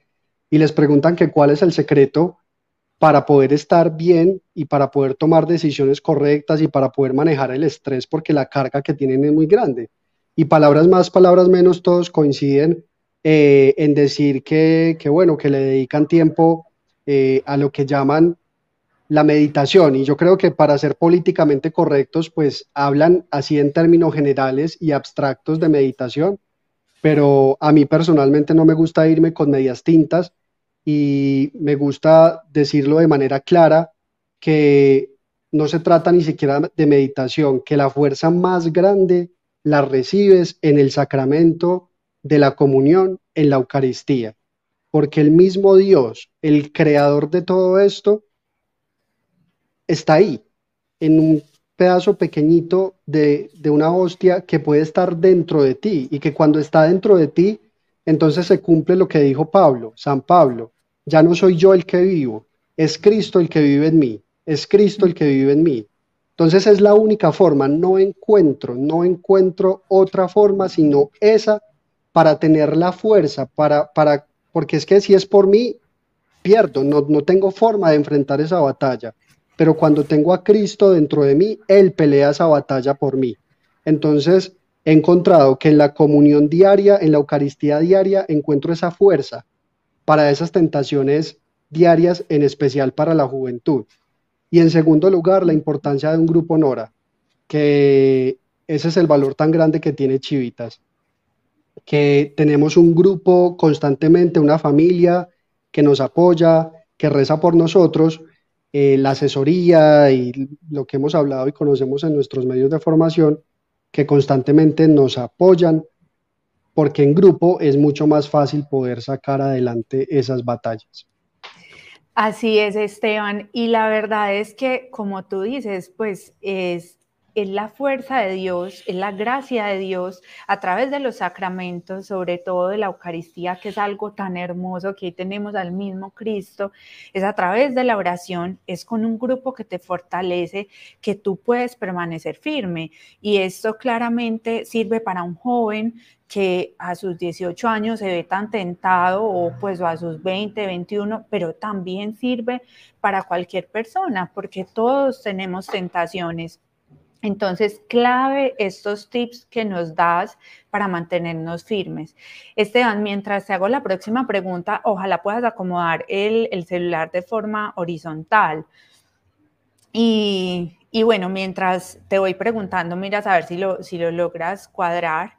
y les preguntan que cuál es el secreto para poder estar bien y para poder tomar decisiones correctas y para poder manejar el estrés porque la carga que tienen es muy grande. Y palabras más, palabras menos, todos coinciden eh, en decir que, bueno, que le dedican tiempo eh, a lo que llaman la meditación. Y yo creo que para ser políticamente correctos, pues hablan así en términos generales y abstractos de meditación, pero a mí personalmente no me gusta irme con medias tintas y me gusta decirlo de manera clara que no se trata ni siquiera de meditación, que la fuerza más grande la recibes en el sacramento de la comunión, en la Eucaristía, porque el mismo Dios, el creador de todo esto, está ahí, en un pedazo pequeñito de, de una hostia que puede estar dentro de ti y que cuando está dentro de ti, entonces se cumple lo que dijo Pablo, San Pablo, ya no soy yo el que vivo, es Cristo el que vive en mí, es Cristo el que vive en mí. Entonces es la única forma, no encuentro, no encuentro otra forma sino esa para tener la fuerza, para, para, porque es que si es por mí, pierdo, no, no tengo forma de enfrentar esa batalla. Pero cuando tengo a Cristo dentro de mí, Él pelea esa batalla por mí. Entonces he encontrado que en la comunión diaria, en la Eucaristía diaria, encuentro esa fuerza para esas tentaciones diarias, en especial para la juventud. Y en segundo lugar, la importancia de un grupo Nora, que ese es el valor tan grande que tiene Chivitas, que tenemos un grupo constantemente, una familia que nos apoya, que reza por nosotros, eh, la asesoría y lo que hemos hablado y conocemos en nuestros medios de formación, que constantemente nos apoyan, porque en grupo es mucho más fácil poder sacar adelante esas batallas. Así es, Esteban. Y la verdad es que, como tú dices, pues es es la fuerza de Dios, es la gracia de Dios a través de los sacramentos, sobre todo de la Eucaristía, que es algo tan hermoso que ahí tenemos al mismo Cristo, es a través de la oración, es con un grupo que te fortalece, que tú puedes permanecer firme. Y esto claramente sirve para un joven que a sus 18 años se ve tan tentado o pues a sus 20, 21, pero también sirve para cualquier persona, porque todos tenemos tentaciones entonces, clave estos tips que nos das para mantenernos firmes. Esteban, mientras te hago la próxima pregunta, ojalá puedas acomodar el, celular de forma horizontal. Y, bueno, mientras te voy preguntando, miras a ver si lo, si lo logras cuadrar.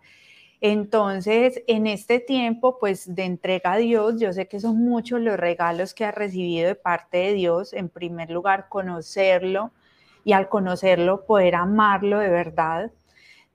Entonces, en este tiempo, pues de entrega a Dios, yo sé que son muchos los regalos que has recibido de parte de Dios. En primer lugar, conocerlo, y al conocerlo poder amarlo de verdad.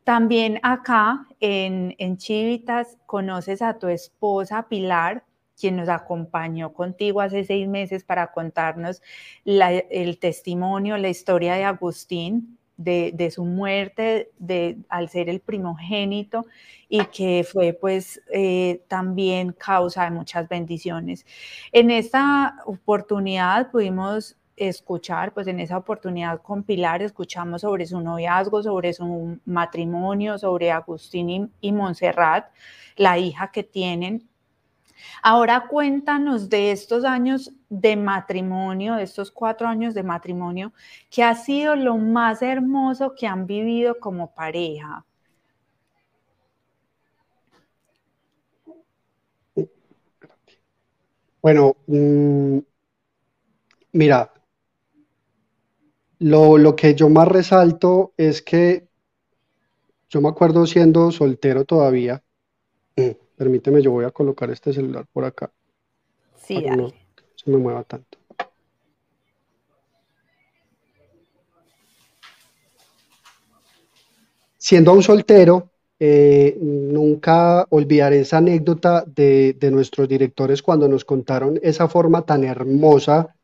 También acá en, en Chivitas conoces a tu esposa Pilar, quien nos acompañó contigo hace seis meses para contarnos el testimonio, la historia de Agustín, de, su muerte de, al ser el primogénito y que fue pues eh, también causa de muchas bendiciones. En esta oportunidad pudimos escuchar, pues en esa oportunidad con Pilar escuchamos sobre su noviazgo, sobre su matrimonio, sobre Agustín y, y Montserrat, la hija que tienen. Ahora cuéntanos de estos años de matrimonio, de estos cuatro años de matrimonio, que ha sido lo más hermoso que han vivido como pareja. Bueno, mm, mira, lo, que yo más resalto es que yo me acuerdo siendo soltero todavía. Permíteme, yo voy a colocar este celular por acá. Sí, para no se me mueva tanto. Siendo un soltero, eh, nunca olvidaré esa anécdota de, nuestros directores cuando nos contaron esa forma tan hermosa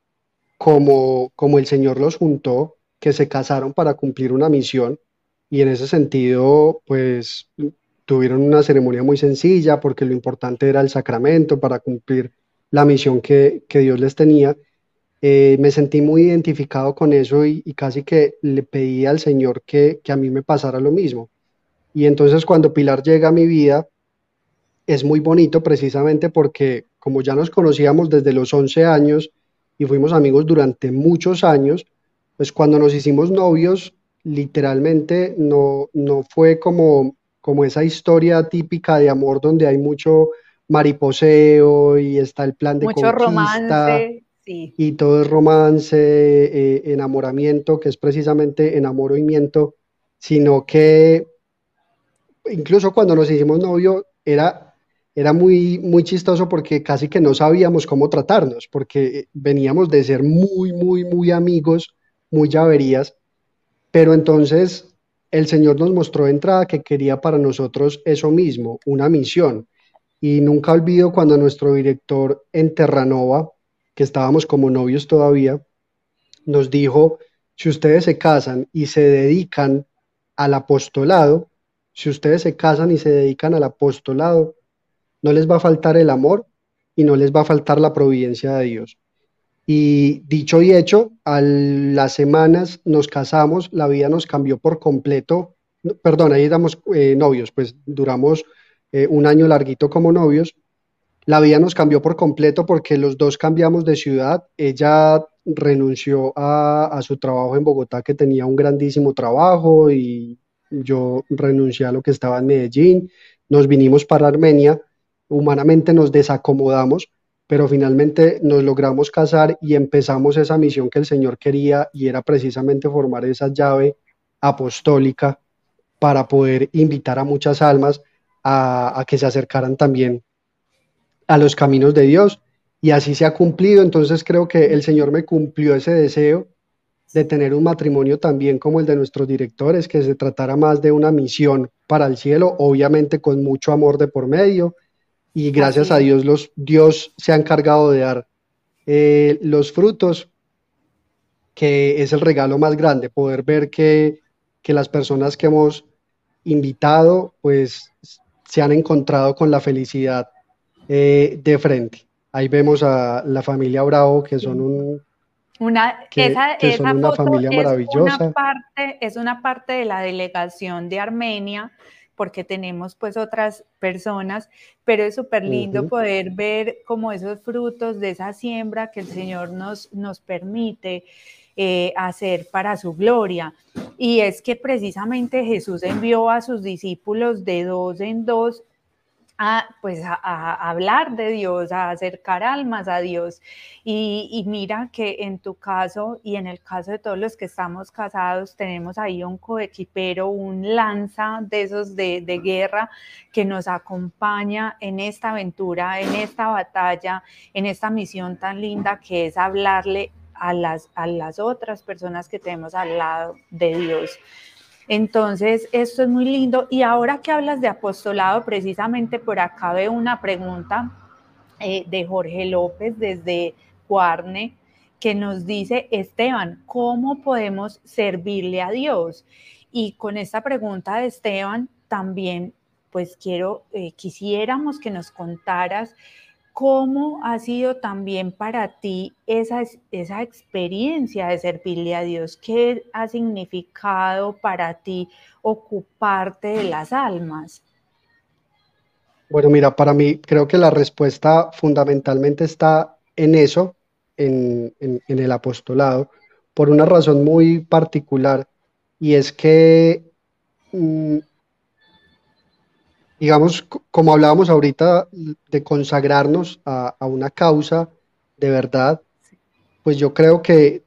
como, como el Señor los juntó, que se casaron para cumplir una misión y en ese sentido, pues tuvieron una ceremonia muy sencilla porque lo importante era el sacramento para cumplir la misión que, Dios les tenía. Eh, me sentí muy identificado con eso y, casi que le pedí al Señor que, que a mí me pasara lo mismo y entonces cuando Pilar llega a mi vida, es muy bonito precisamente porque como ya nos conocíamos desde los 11 años y fuimos amigos durante muchos años, pues cuando nos hicimos novios, literalmente no, no fue como, como esa historia típica de amor donde hay mucho mariposeo y está el plan de mucho romance, y todo es romance, eh, enamoramiento, que es precisamente enamoramiento, sino que incluso cuando nos hicimos novio, era, era muy, muy chistoso porque casi que no sabíamos cómo tratarnos, porque veníamos de ser muy, muy, muy amigos, muy llaverías, pero entonces el Señor nos mostró de entrada que quería para nosotros eso mismo, una misión. Y nunca olvido cuando nuestro director en Terranova, que estábamos como novios todavía, nos dijo, si ustedes se casan y se dedican al apostolado, si ustedes se casan y se dedican al apostolado, no les va a faltar el amor y no les va a faltar la providencia de Dios. Y dicho y hecho, a las semanas nos casamos, la vida nos cambió por completo. Perdón, ahí éramos eh, novios, pues duramos eh, un año larguito como novios. La vida nos cambió por completo porque los dos cambiamos de ciudad. Ella renunció a, a su trabajo en Bogotá, que tenía un grandísimo trabajo y yo renuncié a lo que estaba en Medellín, nos vinimos para Armenia, humanamente nos desacomodamos, pero finalmente nos logramos casar y empezamos esa misión que el Señor quería y era precisamente formar esa llave apostólica para poder invitar a muchas almas a, que se acercaran también a los caminos de Dios. Y así se ha cumplido, entonces creo que el Señor me cumplió ese deseo de tener un matrimonio también como el de nuestros directores, que se tratara más de una misión para el cielo, obviamente con mucho amor de por medio. Y gracias a Dios, los, Dios se ha encargado de dar eh, los frutos, que es el regalo más grande, poder ver que, que las personas que hemos invitado, pues se han encontrado con la felicidad eh, de frente. Ahí vemos a la familia Bravo, que son un, una, esa, una familia maravillosa. Es una, parte, es una parte de la delegación de Armenia, porque tenemos pues otras personas, pero es súper lindo poder ver como esos frutos de esa siembra que el Señor nos, nos permite eh, hacer para su gloria. Y es que precisamente Jesús envió a sus discípulos de dos en dos a, pues a, hablar de Dios, a acercar almas a Dios. Y, mira que en tu caso y en el caso de todos los que estamos casados, tenemos ahí un coequipero, un lanza de esos de, de guerra que nos acompaña en esta aventura, en esta batalla, en esta misión tan linda que es hablarle a las, a las otras personas que tenemos al lado de Dios. Entonces, esto es muy lindo. Y ahora que hablas de apostolado, precisamente por acá veo una pregunta eh, de Jorge López desde Cuarne, que nos dice, Esteban, ¿cómo podemos servirle a Dios? Y con esta pregunta de Esteban, también, pues quiero, eh, quisiéramos que nos contaras ¿Cómo ha sido también para ti esa, esa experiencia de servirle a Dios? ¿Qué ha significado para ti ocuparte de las almas? Bueno, mira, para mí creo que la respuesta fundamentalmente está en eso, en, el apostolado, por una razón muy particular, y es que mm, digamos, como hablábamos ahorita, de consagrarnos a, una causa de verdad, pues yo creo que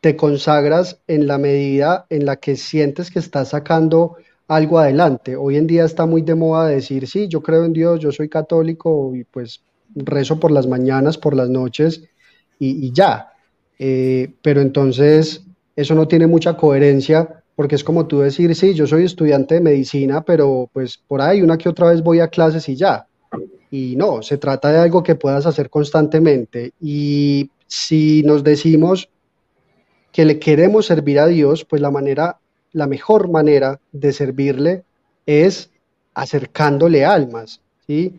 te consagras en la medida en la que sientes que estás sacando algo adelante. Hoy en día está muy de moda decir, sí, yo creo en Dios, yo soy católico y pues rezo por las mañanas, por las noches y, ya. Eh, pero entonces eso no tiene mucha coherencia porque es como tú decir, sí, yo soy estudiante de medicina, pero pues por ahí una que otra vez voy a clases y ya. Y no, se trata de algo que puedas hacer constantemente. Y si nos decimos que le queremos servir a Dios, pues la manera, la mejor manera de servirle es acercándole almas, ¿sí?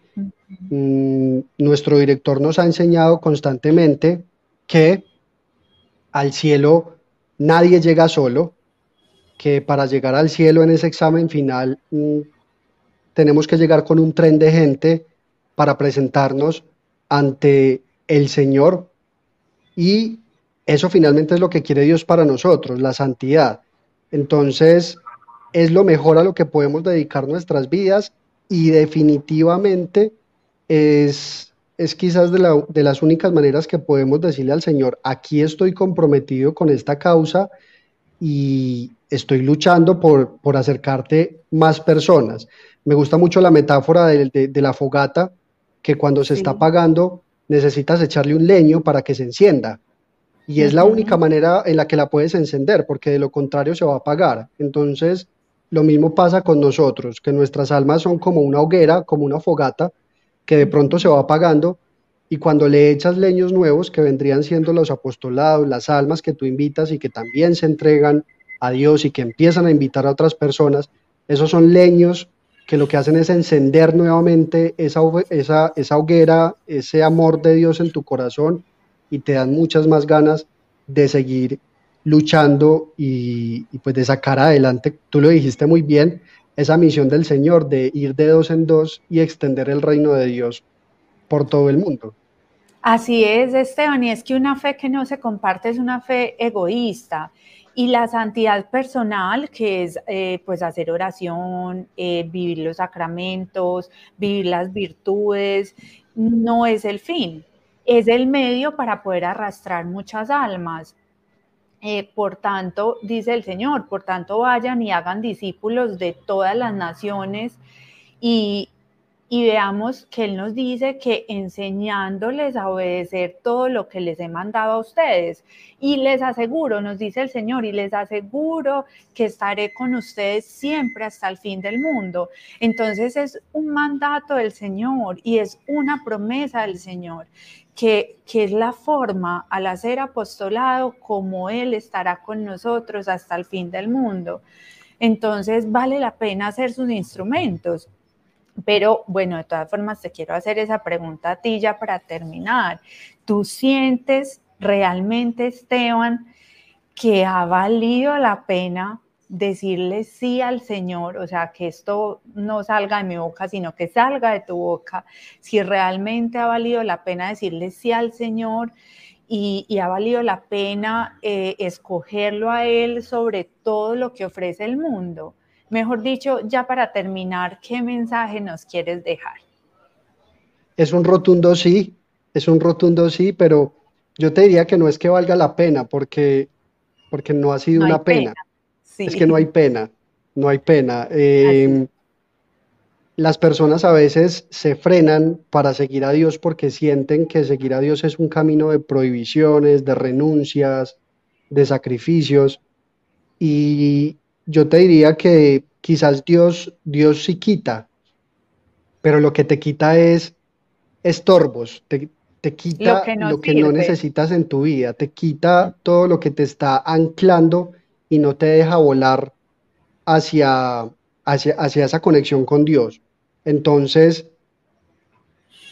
Mm, nuestro director nos ha enseñado constantemente que al cielo nadie llega solo, que para llegar al cielo en ese examen final mm, tenemos que llegar con un tren de gente para presentarnos ante el Señor y eso finalmente es lo que quiere Dios para nosotros, la santidad. Entonces es lo mejor a lo que podemos dedicar nuestras vidas y definitivamente es, es quizás de, de las únicas maneras que podemos decirle al Señor, aquí estoy comprometido con esta causa y estoy luchando por, por acercarte más personas. Me gusta mucho la metáfora de, la fogata, que cuando se está apagando necesitas echarle un leño para que se encienda. Y es la única manera en la que la puedes encender, porque de lo contrario se va a apagar. Entonces, lo mismo pasa con nosotros, que nuestras almas son como una hoguera, como una fogata, que de pronto se va apagando, y cuando le echas leños nuevos, que vendrían siendo los apostolados, las almas que tú invitas y que también se entregan a Dios y que empiezan a invitar a otras personas, esos son leños que lo que hacen es encender nuevamente esa, hoguera, ese amor de Dios en tu corazón y te dan muchas más ganas de seguir luchando y, y, pues de sacar adelante, tú lo dijiste muy bien, esa misión del Señor de ir de dos en dos y extender el reino de Dios por todo el mundo. Así es, Esteban, y es que una fe que no se comparte es una fe egoísta. Y la santidad personal, que es eh, pues hacer oración, eh, vivir los sacramentos, vivir las virtudes, no es el fin, es el medio para poder arrastrar muchas almas. Eh, por tanto, dice el Señor, por tanto vayan y hagan discípulos de todas las naciones y, y veamos que Él nos dice que enseñándoles a obedecer todo lo que les he mandado a ustedes. Y les aseguro, nos dice el Señor, y les aseguro que estaré con ustedes siempre hasta el fin del mundo. Entonces es un mandato del Señor y es una promesa del Señor. Que, que, es la forma al hacer apostolado como Él estará con nosotros hasta el fin del mundo. Entonces vale la pena hacer sus instrumentos. Pero bueno, de todas formas te quiero hacer esa pregunta a ti ya para terminar. ¿Tú sientes realmente, Esteban, que ha valido la pena decirle sí al Señor, o sea, que esto no salga de mi boca, sino que salga de tu boca, si realmente ha valido la pena decirle sí al Señor y, ha valido la pena eh, escogerlo a Él sobre todo lo que ofrece el mundo. Mejor dicho, ya para terminar, ¿qué mensaje nos quieres dejar? Es un rotundo sí, es un rotundo sí, pero yo te diría que no es que valga la pena, porque, porque no ha sido una pena. Es que no hay pena, no hay pena. Em, las personas a veces se frenan para seguir a Dios porque sienten que seguir a Dios es un camino de prohibiciones, de renuncias, de sacrificios. Y, yo te diría que quizás Dios, Dios sí quita, pero lo que te quita es estorbos, te, quita lo que, no, necesitas en tu vida, te quita todo lo que te está anclando y no te deja volar hacia, hacia, hacia esa conexión con Dios. Entonces,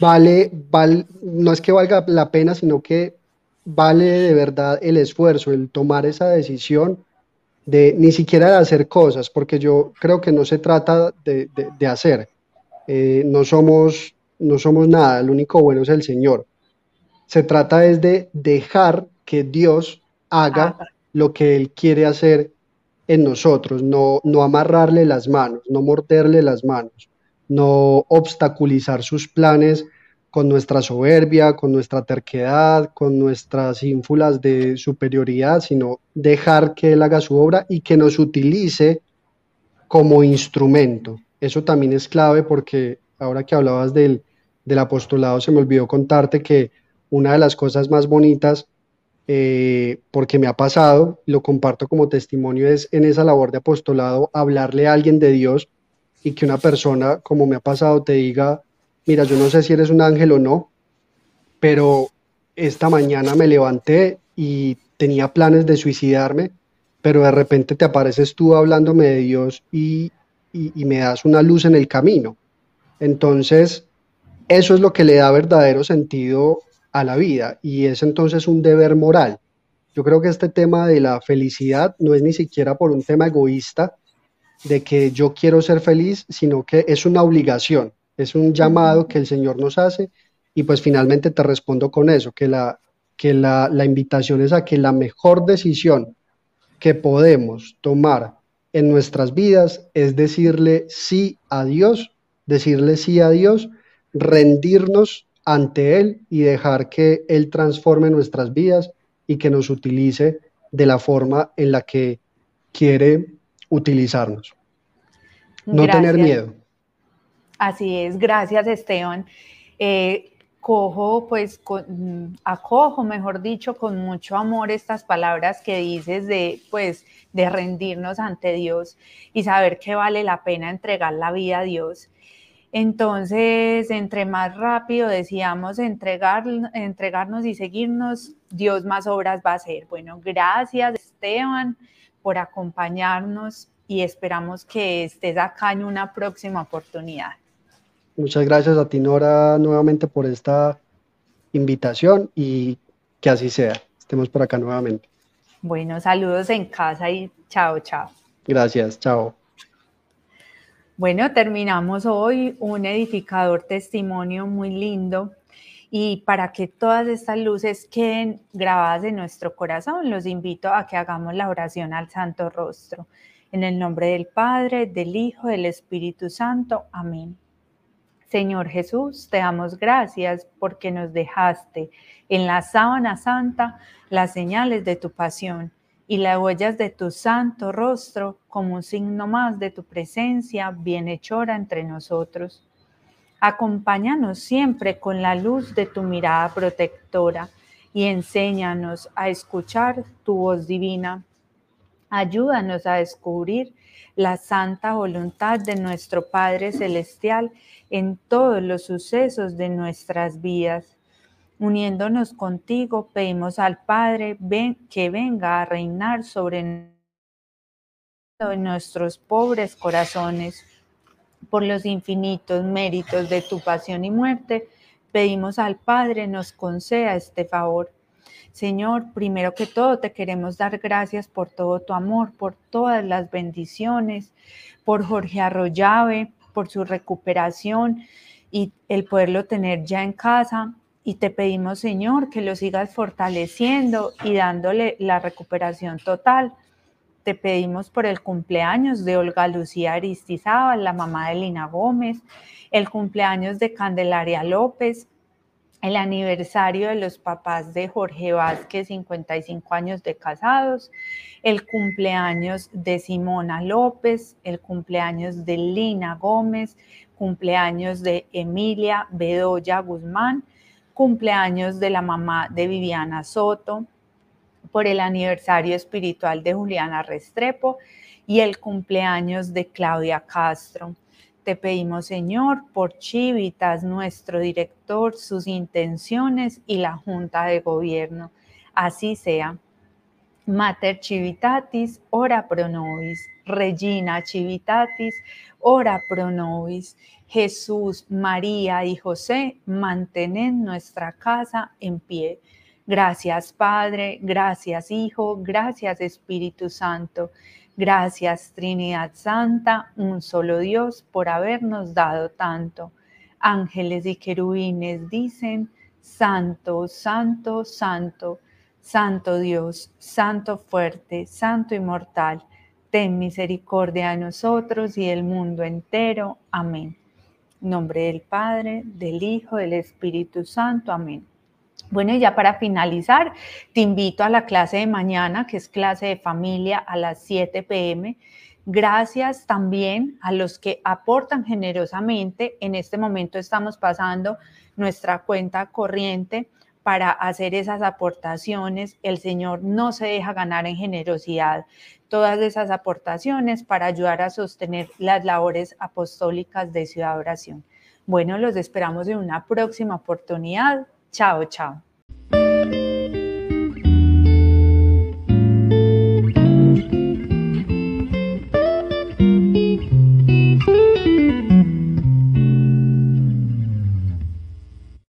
vale, vale, no es que valga la pena, sino que vale de verdad el esfuerzo, el tomar esa decisión de ni siquiera de hacer cosas, porque yo creo que no se trata de, de, hacer. Eh, no, somos, no somos nada, el único bueno es el Señor. Se trata es de dejar que Dios haga lo que Él quiere hacer en nosotros, no, no amarrarle las manos, no morderle las manos, no obstaculizar sus planes con nuestra soberbia, con nuestra terquedad, con nuestras ínfulas de superioridad, sino dejar que Él haga su obra y que nos utilice como instrumento. Eso también es clave porque ahora que hablabas del, del apostolado, se me olvidó contarte que una de las cosas más bonitas, eh, porque me ha pasado, lo comparto como testimonio, es en esa labor de apostolado hablarle a alguien de Dios y que una persona, como me ha pasado, te diga, mira, yo no sé si eres un ángel o no, pero esta mañana me levanté y tenía planes de suicidarme, pero de repente te apareces tú hablándome de Dios y, y, me das una luz en el camino. Entonces, eso es lo que le da verdadero sentido a la vida y es entonces un deber moral. Yo creo que este tema de la felicidad no es ni siquiera por un tema egoísta de que yo quiero ser feliz, sino que es una obligación. Es un llamado que el Señor nos hace y pues finalmente te respondo con eso, que la, que la, la invitación es a que la mejor decisión que podemos tomar en nuestras vidas es decirle sí a Dios, decirle sí a Dios, rendirnos ante Él y dejar que Él transforme nuestras vidas y que nos utilice de la forma en la que quiere utilizarnos. No tener miedo. Así es, gracias Esteban. Eh, cojo, pues, acojo, mejor dicho, con mucho amor estas palabras que dices de, pues, de rendirnos ante Dios y saber que vale la pena entregar la vida a Dios. Entonces, entre más rápido decíamos entregar, entregarnos y seguirnos, Dios más obras va a hacer. Bueno, gracias Esteban por acompañarnos y esperamos que estés acá en una próxima oportunidad. Muchas gracias a ti, Nora, nuevamente por esta invitación y que así sea. Estemos por acá nuevamente. Bueno, saludos en casa y chao, chao. Gracias, chao. Bueno, terminamos hoy un edificador testimonio muy lindo y para que todas estas luces queden grabadas en nuestro corazón, los invito a que hagamos la oración al Santo Rostro. En el nombre del Padre, del Hijo, del Espíritu Santo. Amén. Señor Jesús, te damos gracias porque nos dejaste en la sábana santa las señales de tu pasión y las huellas de tu santo rostro como un signo más de tu presencia bienhechora entre nosotros. Acompáñanos siempre con la luz de tu mirada protectora y enséñanos a escuchar tu voz divina. Ayúdanos a descubrir la santa voluntad de nuestro Padre Celestial en todos los sucesos de nuestras vidas. Uniéndonos contigo, pedimos al Padre que venga a reinar sobre nuestros pobres corazones. Por los infinitos méritos de tu pasión y muerte, pedimos al Padre nos conceda este favor. Señor, primero que todo te queremos dar gracias por todo tu amor, por todas las bendiciones, por Jorge Arroyave, por su recuperación y el poderlo tener ya en casa. Y te pedimos, Señor, que lo sigas fortaleciendo y dándole la recuperación total. Te pedimos por el cumpleaños de Olga Lucía Aristizábal, la mamá de Lina Gómez, el cumpleaños de Candelaria López, el aniversario de los papás de Jorge Vázquez, 55 años de casados, el cumpleaños de Simona López, el cumpleaños de Lina Gómez, cumpleaños de Emilia Bedoya Guzmán, cumpleaños de la mamá de Viviana Soto, por el aniversario espiritual de Juliana Restrepo y el cumpleaños de Claudia Castro. Te pedimos, Señor, por Chivitas, nuestro director, sus intenciones y la Junta de Gobierno. Así sea. Mater Civitatis, ora pro nobis. Regina Civitatis, ora pro nobis. Jesús, María y José, mantened nuestra casa en pie. Gracias Padre, gracias Hijo, gracias Espíritu Santo. Gracias Trinidad Santa, un solo Dios, por habernos dado tanto. Ángeles y querubines dicen, Santo, Santo, Santo Santo Dios, Santo fuerte, Santo inmortal, ten misericordia de nosotros y del mundo entero. Amén. Nombre del Padre, del Hijo, del Espíritu Santo. Amén. Bueno, y ya para finalizar, te invito a la clase de mañana, que es clase de familia a las 7 pm. Gracias también a los que aportan generosamente. En este momento estamos pasando nuestra cuenta corriente para hacer esas aportaciones. El Señor no se deja ganar en generosidad todas esas aportaciones para ayudar a sostener las labores apostólicas de Ciudad Oración. Bueno, los esperamos en una próxima oportunidad. Chao, chao.